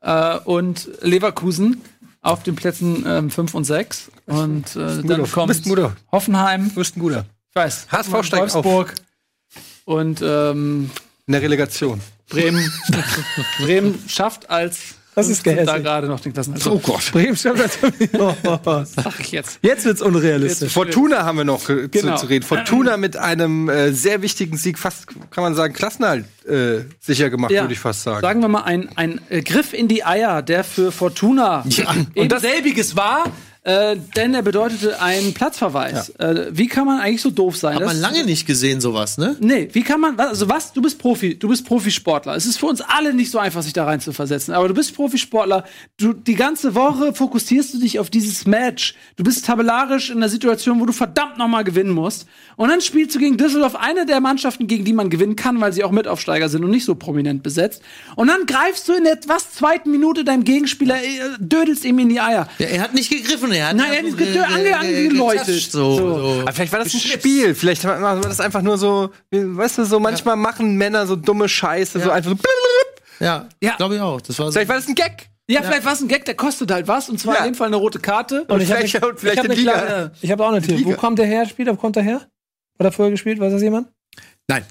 äh, und Leverkusen auf den Plätzen 5 und 6. Und äh, dann kommt. Hoffenheim, guter. ich weiß, HSV steigt auf. Wolfsburg und ähm, In der Relegation. Bremen, Bremen schafft als Das ist 15. da gehässig. gerade noch den Klassenerhalt. Oh Gott. Bremen stimmt natürlich. Oh, oh, oh. sag ich jetzt. Jetzt wird's unrealistisch. Fortuna haben wir noch äh, Genau. zu, zu reden. Fortuna mit einem äh, sehr wichtigen Sieg, fast kann man sagen, Klassenhalt äh, sicher gemacht, Ja. würde ich fast sagen. Sagen wir mal, ein, ein äh, Griff in die Eier, der für Fortuna eben das- selbiges war, äh, denn er bedeutete einen Platzverweis. Äh, wie kann man eigentlich so doof sein? Hat man lange nicht gesehen, sowas, ne? Nee, wie kann man, also was, du bist Profi, du bist Profisportler. Es ist für uns alle nicht so einfach, sich da rein zu versetzen, aber du bist Profisportler. Du, die ganze Woche fokussierst du dich auf dieses Match. Du bist tabellarisch in einer Situation, wo du verdammt nochmal gewinnen musst. Und dann spielst du gegen Düsseldorf, eine der Mannschaften, gegen die man gewinnen kann, weil sie auch Mitaufsteiger sind und nicht so prominent besetzt. Und dann greifst du in der was zweiten Minute deinem Gegenspieler, äh, dödelst ihm in die Eier. Ja, er hat nicht gegriffen, er hat Nein, er hat nicht gedö- ange- angeläutet. So, So. Aber vielleicht war das ein Spiel. Vielleicht war das einfach nur so, wie- weißt du, so manchmal machen Männer so dumme Scheiße, so einfach so. Ja, Ja. glaube ich auch. Das war so. Vielleicht war das ein Gag. Ja, vielleicht war es ein Gag, der kostet halt was, und zwar Ja. in dem Fall eine rote Karte. Und ich habe vielleicht- und vielleicht ich hab in eine Liga. klare- ich hab auch eine Theorie. Wo kommt der her? Spieler, wo kommt der her? Hat er vorher gespielt? Weiß das jemand? Nein.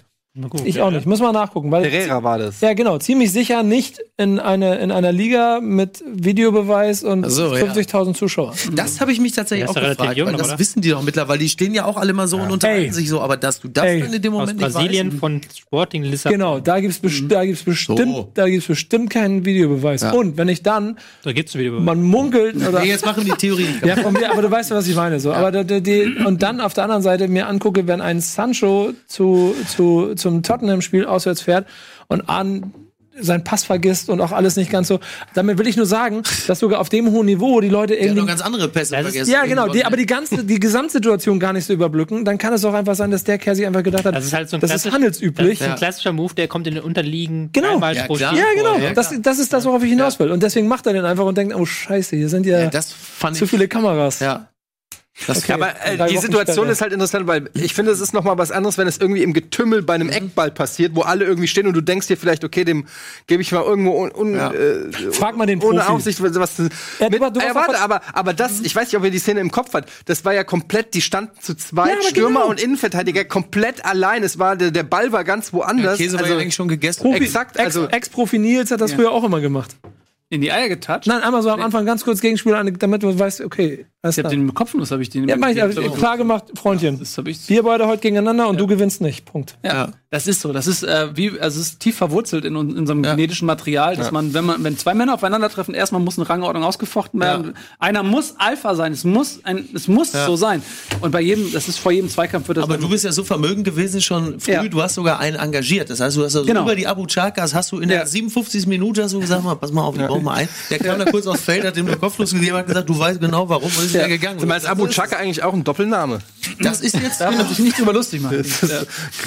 Ich auch nicht. Muss mal nachgucken. Weil Herrera war das. Ja, genau. Ziemlich sicher nicht in, eine, in einer Liga mit Videobeweis und Ach so, ja. 50.000 Zuschauern. Das habe ich mich tatsächlich ist auch gefragt, jung das oder? wissen die doch mittlerweile. Die stehen ja auch alle mal so und unterhalten Ey. sich so, aber dass du das Ey. dann in dem Aus Moment nicht Brasilien von Sporting Lissabon. Genau, da gibt's best da gibt's bestimmt, So. da gibt's bestimmt keinen Videobeweis. Ja. Und wenn ich dann, Da gibt's wieder man munkelt oder Nee, jetzt machen die Theorie. ja, von mir, aber du weißt ja, was ich meine. So. Aber da, die, und dann auf der anderen Seite mir angucke, wenn ein Sancho zu, zu, zum Tottenham-Spiel auswärts fährt und an seinen Pass vergisst und auch alles nicht ganz so. Damit will ich nur sagen, dass sogar auf dem hohen Niveau die Leute Der hat irgendwie noch ganz andere Pässe vergessen. ja, genau, die, aber die ganze, die Gesamtsituation gar nicht so überblicken, dann kann es auch einfach sein, dass der Kerl sich einfach gedacht hat, Das ist halt so ein das ist klassisch- handelsüblich. Das ist ein klassischer Move, der kommt in den Unterliegen Genau. Ja. Ja, genau. Ja, das, das ist das, worauf ich hinaus will. Und deswegen macht er den einfach und denkt, oh Scheiße, hier sind ja, Ja, das fand zu ich. viele Kameras. Ja. Das Okay. Aber äh, die Situation ist halt interessant, weil ich finde, es ist noch mal was anderes, wenn es irgendwie im Getümmel bei einem Mhm. Eckball passiert, wo alle irgendwie stehen und du denkst dir vielleicht, okay, dem gebe ich mal irgendwo un, un, Ja. äh, Frag mal den ohne Profi. Aufsicht was. was Ja, mit, du- äh, warte, aber aber Mhm. das, ich weiß nicht, ob ihr die Szene im Kopf hat. Das war ja komplett, die standen zu zweit, Ja, Stürmer genau. und Innenverteidiger komplett allein. Es war der, der Ball war ganz woanders. Käse war also, ja eigentlich schon gegessen. Profi, Exakt, also- Ex- Ex-Profi Nils hat das früher auch immer gemacht. In die Eier getatscht. Nein, einmal so am Anfang ganz kurz Gegenspiel, an, damit du weißt, okay, alles Ich hab klar. den Kopfnuss, habe ich den. Ja, mach ich, gegeben. also, klar gemacht, Freundchen. Das hab ich. Wir beide heute gegeneinander und du gewinnst nicht. Punkt. Ja, das ist so. Das ist äh, wie, also es ist tief verwurzelt in, in unserem genetischen Material, dass man, wenn man, wenn zwei Männer aufeinandertreffen, erstmal muss eine Rangordnung ausgefochten werden. Einer muss Alpha sein. Es muss ein, es muss so sein. Und bei jedem, das ist vor jedem Zweikampf wird das. Aber du bist ja so vermögend gewesen schon früh, Ja. du hast sogar einen engagiert. Das heißt, du hast also Genau. über die Abu Chakas hast du in Ja. der 57. Minute hast du gesagt, mal, pass mal auf, ich brauch mal einen. Der kam da kurz aufs Feld, hat nur kopflos gegeben, hat gesagt, du weißt genau warum und ist wieder gegangen. du meinst Abu Chaka eigentlich auch ein Doppelname? Das ist jetzt darf man sich nicht drüber lustig machen. Ja.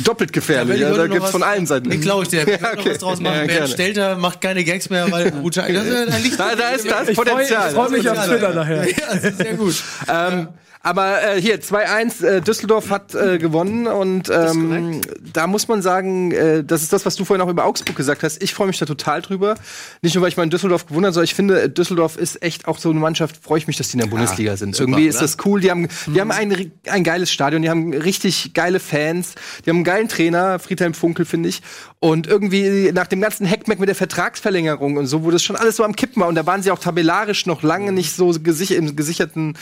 Doppelt gefährlich. wenn ich Ja, heute da gibt's was- von allen Seiten. Den glaube ich dir. Wir können Ja, noch okay. was draus machen. Ja, Bernd gerne. Stelter macht keine Gags mehr, weil Abu Chaka, das, da Da, da ist, da ist Ich freue Potenzial. freu mich auf Twitter nachher. Ja, das ist sehr gut. Aber äh, hier 2-1, äh, Düsseldorf hat äh, gewonnen und ähm, da muss man sagen, äh, das ist das, was du vorhin auch über Augsburg gesagt hast. Ich freue mich da total drüber. Nicht nur, weil ich mal in Düsseldorf gewonnen habe, sondern ich finde, Düsseldorf ist echt auch so eine Mannschaft, freue ich mich, dass die in der Bundesliga sind. super, Irgendwie ist oder? das cool. Die haben, die haben ein, ein geiles Stadion, die haben richtig geile Fans, die haben einen geilen Trainer, Friedhelm Funkel, finde ich. Und irgendwie nach dem ganzen Heckmeck mit der Vertragsverlängerung und so, wo das schon alles so am Kippen war. Und da waren sie auch tabellarisch noch lange nicht so gesichert, im gesicherten,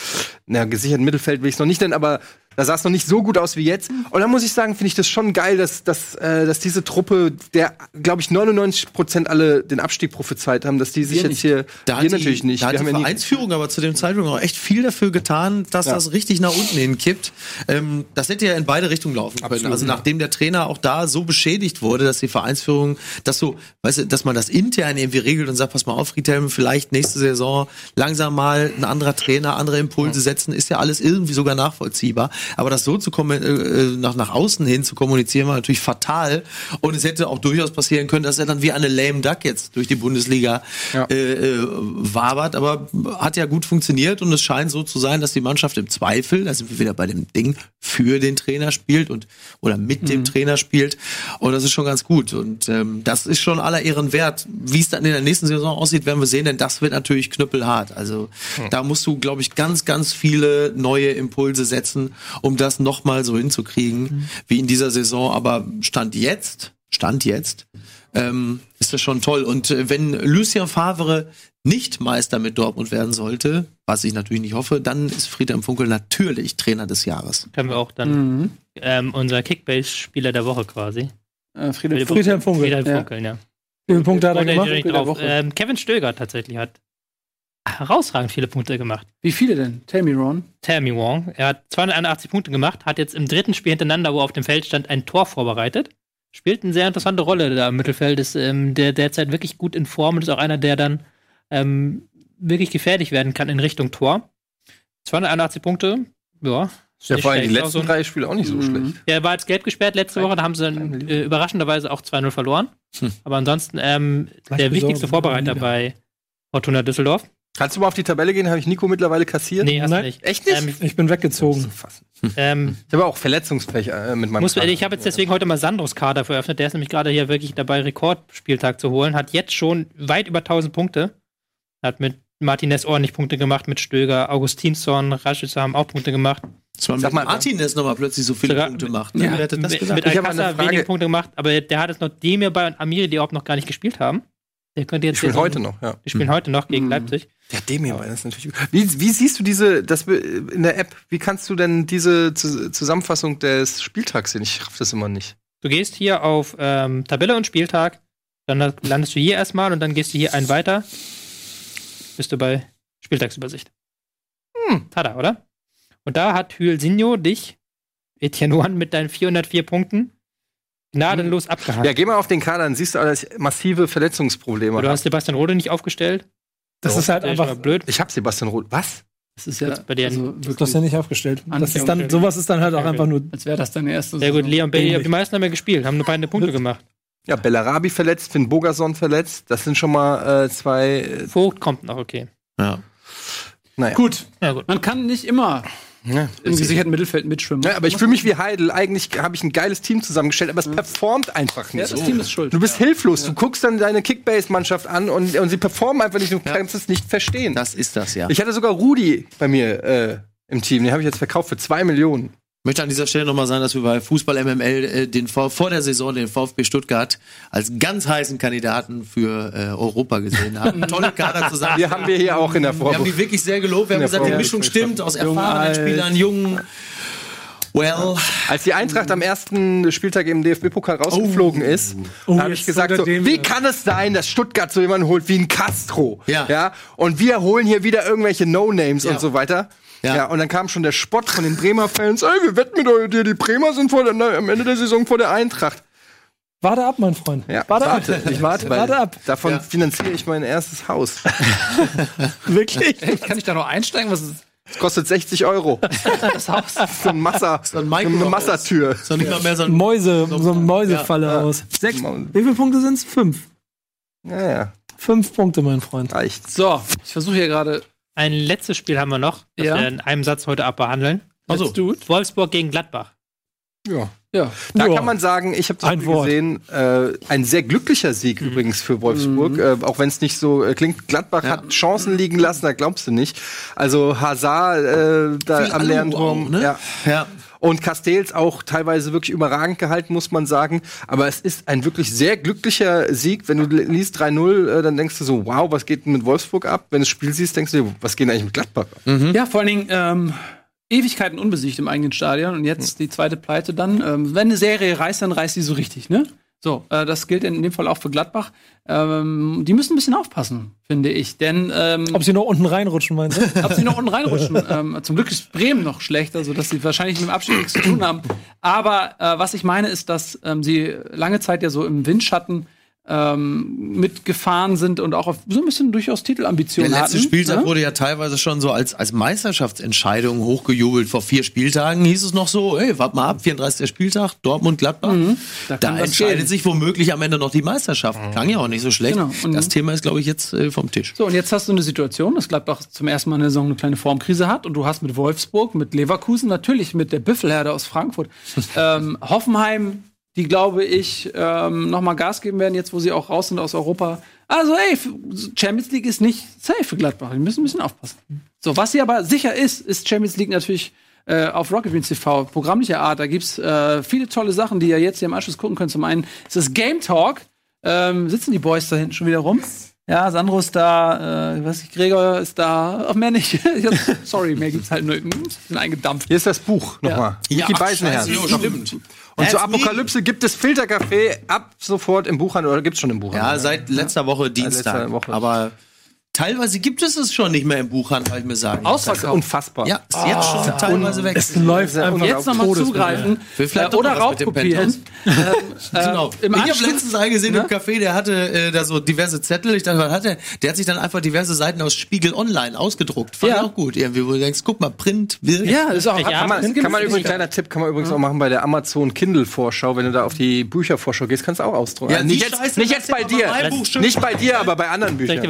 na, gesicherten Mittelfeld will ich es noch nicht nennen, aber da sah es noch nicht so gut aus wie jetzt. Und da muss ich sagen, finde ich das schon geil, dass, dass, äh, dass diese Truppe, der, glaube ich, 99 Prozent alle den Abstieg prophezeit haben, dass die sich jetzt hier, Da wir die, natürlich nicht. Da hat wir die ja Vereinsführung aber zu dem Zeitpunkt auch echt viel dafür getan, dass das richtig nach unten hinkippt. Ähm, das hätte ja in beide Richtungen laufen können. also nachdem der Trainer auch da so beschädigt wurde, dass die Vereinsführung das so, weißt du, dass man das intern irgendwie regelt und sagt, pass mal auf, Friedhelm, vielleicht nächste Saison langsam mal ein anderer Trainer, andere Impulse setzen, ist ja alles irgendwie sogar nachvollziehbar. Aber das so zu kommen, äh, nach, nach außen hin zu kommunizieren, war natürlich fatal. Und es hätte auch durchaus passieren können, dass er dann wie eine lame Duck jetzt durch die Bundesliga Ja. äh, äh, wabert, aber hat ja gut funktioniert und es scheint so zu sein, dass die Mannschaft im Zweifel, da sind wir wieder bei dem Ding, für den Trainer spielt und oder mit dem Trainer spielt und das ist schon ganz gut und ähm, das ist schon aller Ehren wert. Wie es dann in der nächsten Saison aussieht, werden wir sehen, denn das wird natürlich knüppelhart. Also da musst du, glaube ich, ganz, ganz viele neue Impulse setzen, um das nochmal so hinzukriegen wie in dieser Saison. Aber Stand jetzt, Stand jetzt, ähm, ist das schon toll. Und äh, wenn Lucien Favre nicht Meister mit Dortmund werden sollte, was ich natürlich nicht hoffe, dann ist Friedhelm Funkel natürlich Trainer des Jahres. Können wir auch dann ähm, unser Kickbase-Spieler der Woche quasi. Äh, Friedhelm Friedhelm Funkel. Friedhelm Ja. Funkeln, ja. Wie viele Punkte hat er gemacht? drauf. Ähm, Kevin Stöger tatsächlich hat herausragend viele Punkte gemacht. Wie viele denn? Tell me, Ron. Tammy Wong, er hat 281 Punkte gemacht, hat jetzt im dritten Spiel hintereinander, wo er auf dem Feld stand, ein Tor vorbereitet. Spielt eine sehr interessante Rolle da im Mittelfeld, ist ähm, der derzeit wirklich gut in Form und ist auch einer, der dann ähm, wirklich gefährlich werden kann in Richtung Tor. 281 Punkte, ja. ist Ja, vor allem die letzten so drei Spiele auch nicht so schlecht. Ja, er war als gelb gesperrt letzte Woche, da haben sie dann, äh, überraschenderweise auch 2-0 verloren. Aber ansonsten ähm, der wichtigste Vorbereiter bei Fortuna Düsseldorf. Kannst du mal auf die Tabelle gehen? Habe ich Nico mittlerweile kassiert? Nee, hast Nein. nicht. Echt nicht? Ähm, Ich bin weggezogen. ähm, Ich habe auch Verletzungspech äh, mit meinem muss, Kader. ich habe jetzt deswegen heute mal Sandros Kader veröffnet. Der ist nämlich gerade hier wirklich dabei, Rekordspieltag zu holen. Hat jetzt schon weit über 1000 Punkte. Hat mit Martinez ordentlich Punkte gemacht, mit Stöger, Augustinsson, Raschitzer haben auch Punkte gemacht. Sag mal, mal, Martinez nochmal plötzlich so viele Sogar- Punkte macht. Ja. Wer hätte das mit gesagt? Alcázar eine Frage- wenige Punkte gemacht, aber der hat es noch Demirbay und Amiri, die auch noch gar nicht gespielt haben. Der könnte jetzt Ich spiele hier so- heute noch, ja. Die spielen heute noch gegen Mhm. Leipzig. Der Demir war das natürlich. Wie, wie siehst du diese, das wir- in der App, wie kannst du denn diese Zus- Zusammenfassung des Spieltags sehen? Ich raff das immer nicht. Du gehst hier auf ähm, Tabelle und Spieltag, dann landest du hier erstmal und dann gehst du hier einen weiter. Bist du bei Spieltagsübersicht. Hm, tada, oder? Und da hat Hülsinho dich, Etienne One, mit deinen 404 Punkten gnadenlos abgehakt. Ja, geh mal auf den Kader, dann siehst du alles massive Verletzungsprobleme. du hast Sebastian Rode nicht aufgestellt. Das ist halt einfach. blöd. ich hab Sebastian Roth. Was? Das ist ja bei dir also Das wirklich, ist ja nicht aufgestellt. Das ist dann, sowas ist dann halt auch einfach nur. als wäre das deine erste Sehr gut. Leon Bailey, Dämlich. die meisten haben ja gespielt, haben nur beide Punkte gemacht. Ja, Bellarabi verletzt, Finn Bogerson verletzt. Das sind schon mal äh, zwei. Äh, Vogt kommt noch, okay. Ja. naja. Gut, Ja, gut. man kann nicht immer Ja. im gesicherten Mittelfeld mitschwimmen. Ja, aber ich fühle mich wie Heidel. Eigentlich habe ich ein geiles Team zusammengestellt, aber es performt einfach ja, nicht. das Team ist schuld. Du bist hilflos. Du guckst dann deine Kickbase-Mannschaft an und, und sie performen einfach nicht. Du kannst es nicht verstehen. Das ist das, ja. Ich hatte sogar Rudi bei mir äh, im Team. Den habe ich jetzt verkauft für zwei Millionen. Möchte an dieser Stelle nochmal sagen, dass wir bei Fußball MML äh, den v vor der Saison den VfB Stuttgart als ganz heißen Kandidaten für äh, Europa gesehen haben. Tolle Kader zusammen. Die haben wir hier auch in der Wir haben die wirklich sehr gelobt. Wir haben gesagt, die. Mischung stimmt aus erfahrenen. Spielern, jungen. Well, Als die Eintracht am ersten Spieltag im DFB-Pokal rausgeflogen ist, Oh, habe ich gesagt, so, wie kann es sein, dass Stuttgart so jemanden holt wie ein Castro? Ja. ja? Und wir holen hier wieder irgendwelche No-Names Ja. und so weiter. Ja. Ja. und dann kam schon der Spott von den Bremer Fans, ey, wir wetten mit euch, die, Bremer sind vor der, na, am Ende der Saison vor der Eintracht. Warte ab, mein Freund. Ja, warte, warte, ab. ich warte, Warte ab. davon Ja. finanziere ich mein erstes Haus. Wirklich? Ey, kann ich da noch einsteigen? Was ist Das kostet 60 Euro. das Haus? So ein Massa, ein eine Massertür. ist doch nicht mal mehr so ein Mäuse, so eine Mäusefalle aus. Sechs. Wie viele Punkte sind es? Fünf. Ja, ja, Fünf Punkte, mein Freund. reicht. So, ich versuche hier gerade. Ein letztes Spiel haben wir noch, das Ja. wir in einem Satz heute abbehandeln. Also, du? Wolfsburg gegen Gladbach. Ja. Ja. Da Ja. kann man sagen, ich habe das Ein gesehen, äh, ein sehr glücklicher Sieg übrigens für Wolfsburg, äh, auch wenn es nicht so äh, klingt. Gladbach hat Chancen liegen lassen, da glaubst du nicht. Also Hazard äh, da Viel am Lernturm, ne? ja. Ja. Und Castells auch teilweise wirklich überragend gehalten, muss man sagen. Aber es ist ein wirklich sehr glücklicher Sieg. Wenn du liest 3-0, äh, dann denkst du so, wow, was geht denn mit Wolfsburg ab? Wenn du das Spiel siehst, denkst du dir, was geht denn eigentlich mit Gladbach ab? Ja, vor allen Dingen ähm, Ewigkeiten unbesiegt im eigenen Stadion und jetzt die zweite Pleite dann. Ähm, wenn eine Serie reißt, dann reißt die so richtig, ne? So, äh, das gilt in dem Fall auch für Gladbach. Ähm, die müssen ein bisschen aufpassen, finde ich. Denn ähm, Ob sie noch unten reinrutschen, meinst du? ob sie noch unten reinrutschen. ähm, zum Glück ist Bremen noch schlechter, sodass sie wahrscheinlich mit dem Abstieg nichts zu tun haben. Aber äh, was ich meine, ist, dass ähm, sie lange Zeit ja so im Windschatten ähm, mitgefahren sind und auch auf so ein bisschen durchaus Der Titelambitionen letzte hatten. Spieltag ne? wurde ja teilweise schon so als, als Meisterschaftsentscheidung hochgejubelt. Vor vier Spieltagen hieß es noch so, ey, wart mal ab, 34. Spieltag, Dortmund, Gladbach. Mhm. Da Da, entscheidet gehen. sich womöglich am Ende noch die Meisterschaft. Klang ja auch nicht so schlecht. Genau. Und- das Thema ist, glaube ich, jetzt äh, vom Tisch. So, und jetzt hast du eine Situation, dass Gladbach zum ersten Mal in der Saison eine kleine Formkrise hat und du hast mit Wolfsburg, mit Leverkusen, natürlich mit der Büffelherde aus Frankfurt, ähm, Hoffenheim, die, glaube ich, ähm, noch mal Gas geben werden, jetzt wo sie auch raus sind aus Europa. Also, ey, Champions League ist nicht safe für Gladbach. Die müssen ein bisschen aufpassen. So, was sie aber sicher ist, ist Champions League natürlich äh, auf Rocket Beans TV, programmlicher Art. Da gibt's äh, viele tolle Sachen, die ihr jetzt hier im Anschluss gucken könnt. Zum einen ist das Game Talk. Ähm, sitzen die Boys da hinten schon wieder rum? Ja, Sandro ist da, äh, weiß ich, Gregor ist da, auch mehr nicht. Sorry, mehr gibt's halt nur. Ich bin eingedampft. Hier ist das Buch nochmal. Ja, Niki ach, Beisenherz. stimmt. Und zur me. Apokalypse gibt es Filterkaffee ab sofort im Buchhandel oder gibt's schon im Buchhandel? Ja, seit letzter Woche Dienstag. letzter Woche. Aber teilweise gibt es es schon nicht mehr im Buchhandel, habe ich mir sagen. Ausverkauft. unfassbar. Ja, ist jetzt schon teilweise weg. Es läuft einfach. Und jetzt nochmal zugreifen vielleicht äh, oder mit dem raubkopieren. Genau. im ich habe Anschluss- letztens einen gesehen Ne? im Café, der hatte äh, da so diverse Zettel. Ich dachte, was hat der? Der hat sich dann einfach diverse Seiten aus Spiegel Online ausgedruckt. Fand Ja. ich auch gut. Irgendwie, wo du denkst, guck mal, Print, wirkt. Ja, das ist auch. Ja, Kann man, kann man übrigens, kleiner Tipp, kann man übrigens auch machen bei der Amazon Kindle Vorschau, wenn du da auf die Büchervorschau gehst, kannst du auch ausdrucken. Ja, Also nicht jetzt, nicht jetzt bei dir Nicht bei dir, aber bei anderen Büchern. äh,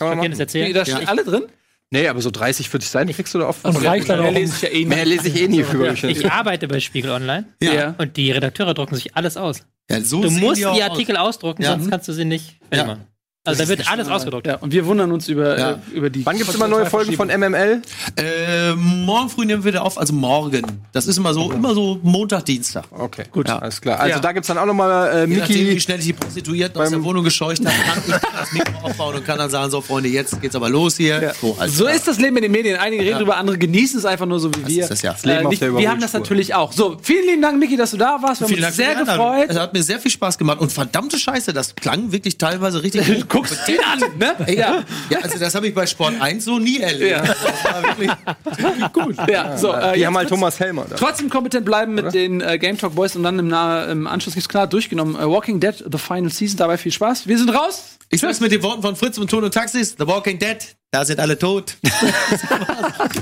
man Verkehrtes erzählen? Da stehen alle drin? Nee, aber so 30, 40 Seiten kriegst du da oft. Und reicht dann auch. Mehr lese ich ja eh Mehr nicht. lese ich eh nie für Bücher. Ich arbeite bei Spiegel Online Ja. und die Redakteure drucken sich alles aus. Ja, so Du musst die auch Artikel ausdrucken, Ja. sonst kannst du sie nicht Ja. Also da wird alles ausgedruckt. Ja, und wir wundern uns über, Ja. äh, über die. Wann gibt's immer neue Folgen von MML? Äh, morgen früh nehmen wir wieder auf, also morgen. Das ist immer so, immer so Montag, Dienstag. Okay, Gut. Ja. Alles klar. Also Ja. da gibt's dann auch nochmal äh, Je nachdem, wie schnell ich die Prostituierten aus der Wohnung gescheucht habe, kann ich das Mikro aufbauen und kann dann sagen, so Freunde, jetzt geht's aber los hier. So, alles So klar. ist das Leben in den Medien. Einige reden drüber, andere genießen es einfach nur so wie wir. ist das ja. Das Leben äh, auf nicht, der wir haben das natürlich auch. So, vielen lieben Dank, Miki, dass du da warst. Wir haben uns sehr gefreut. Es hat mir sehr viel Spaß gemacht und verdammte Scheiße, das klang wirklich teilweise richtig gut. Guckst ihn an, ne? Ja. Ja, also das habe ich bei Sport 1 so nie erlebt. Ja. Das war wirklich gut. Ja, so, äh, Die haben halt Thomas Helmer. Da. Trotzdem kompetent bleiben mit den äh, Game Talk Boys und dann im, Na im Anschluss gibt's klar durchgenommen. Äh, Walking Dead, The Final Season, dabei viel Spaß. Wir sind raus. Ich sag's mit den Worten von Fritz und Ton und Taxis. The Walking Dead. Da sind alle tot.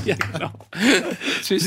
Ja, genau. Tschüss.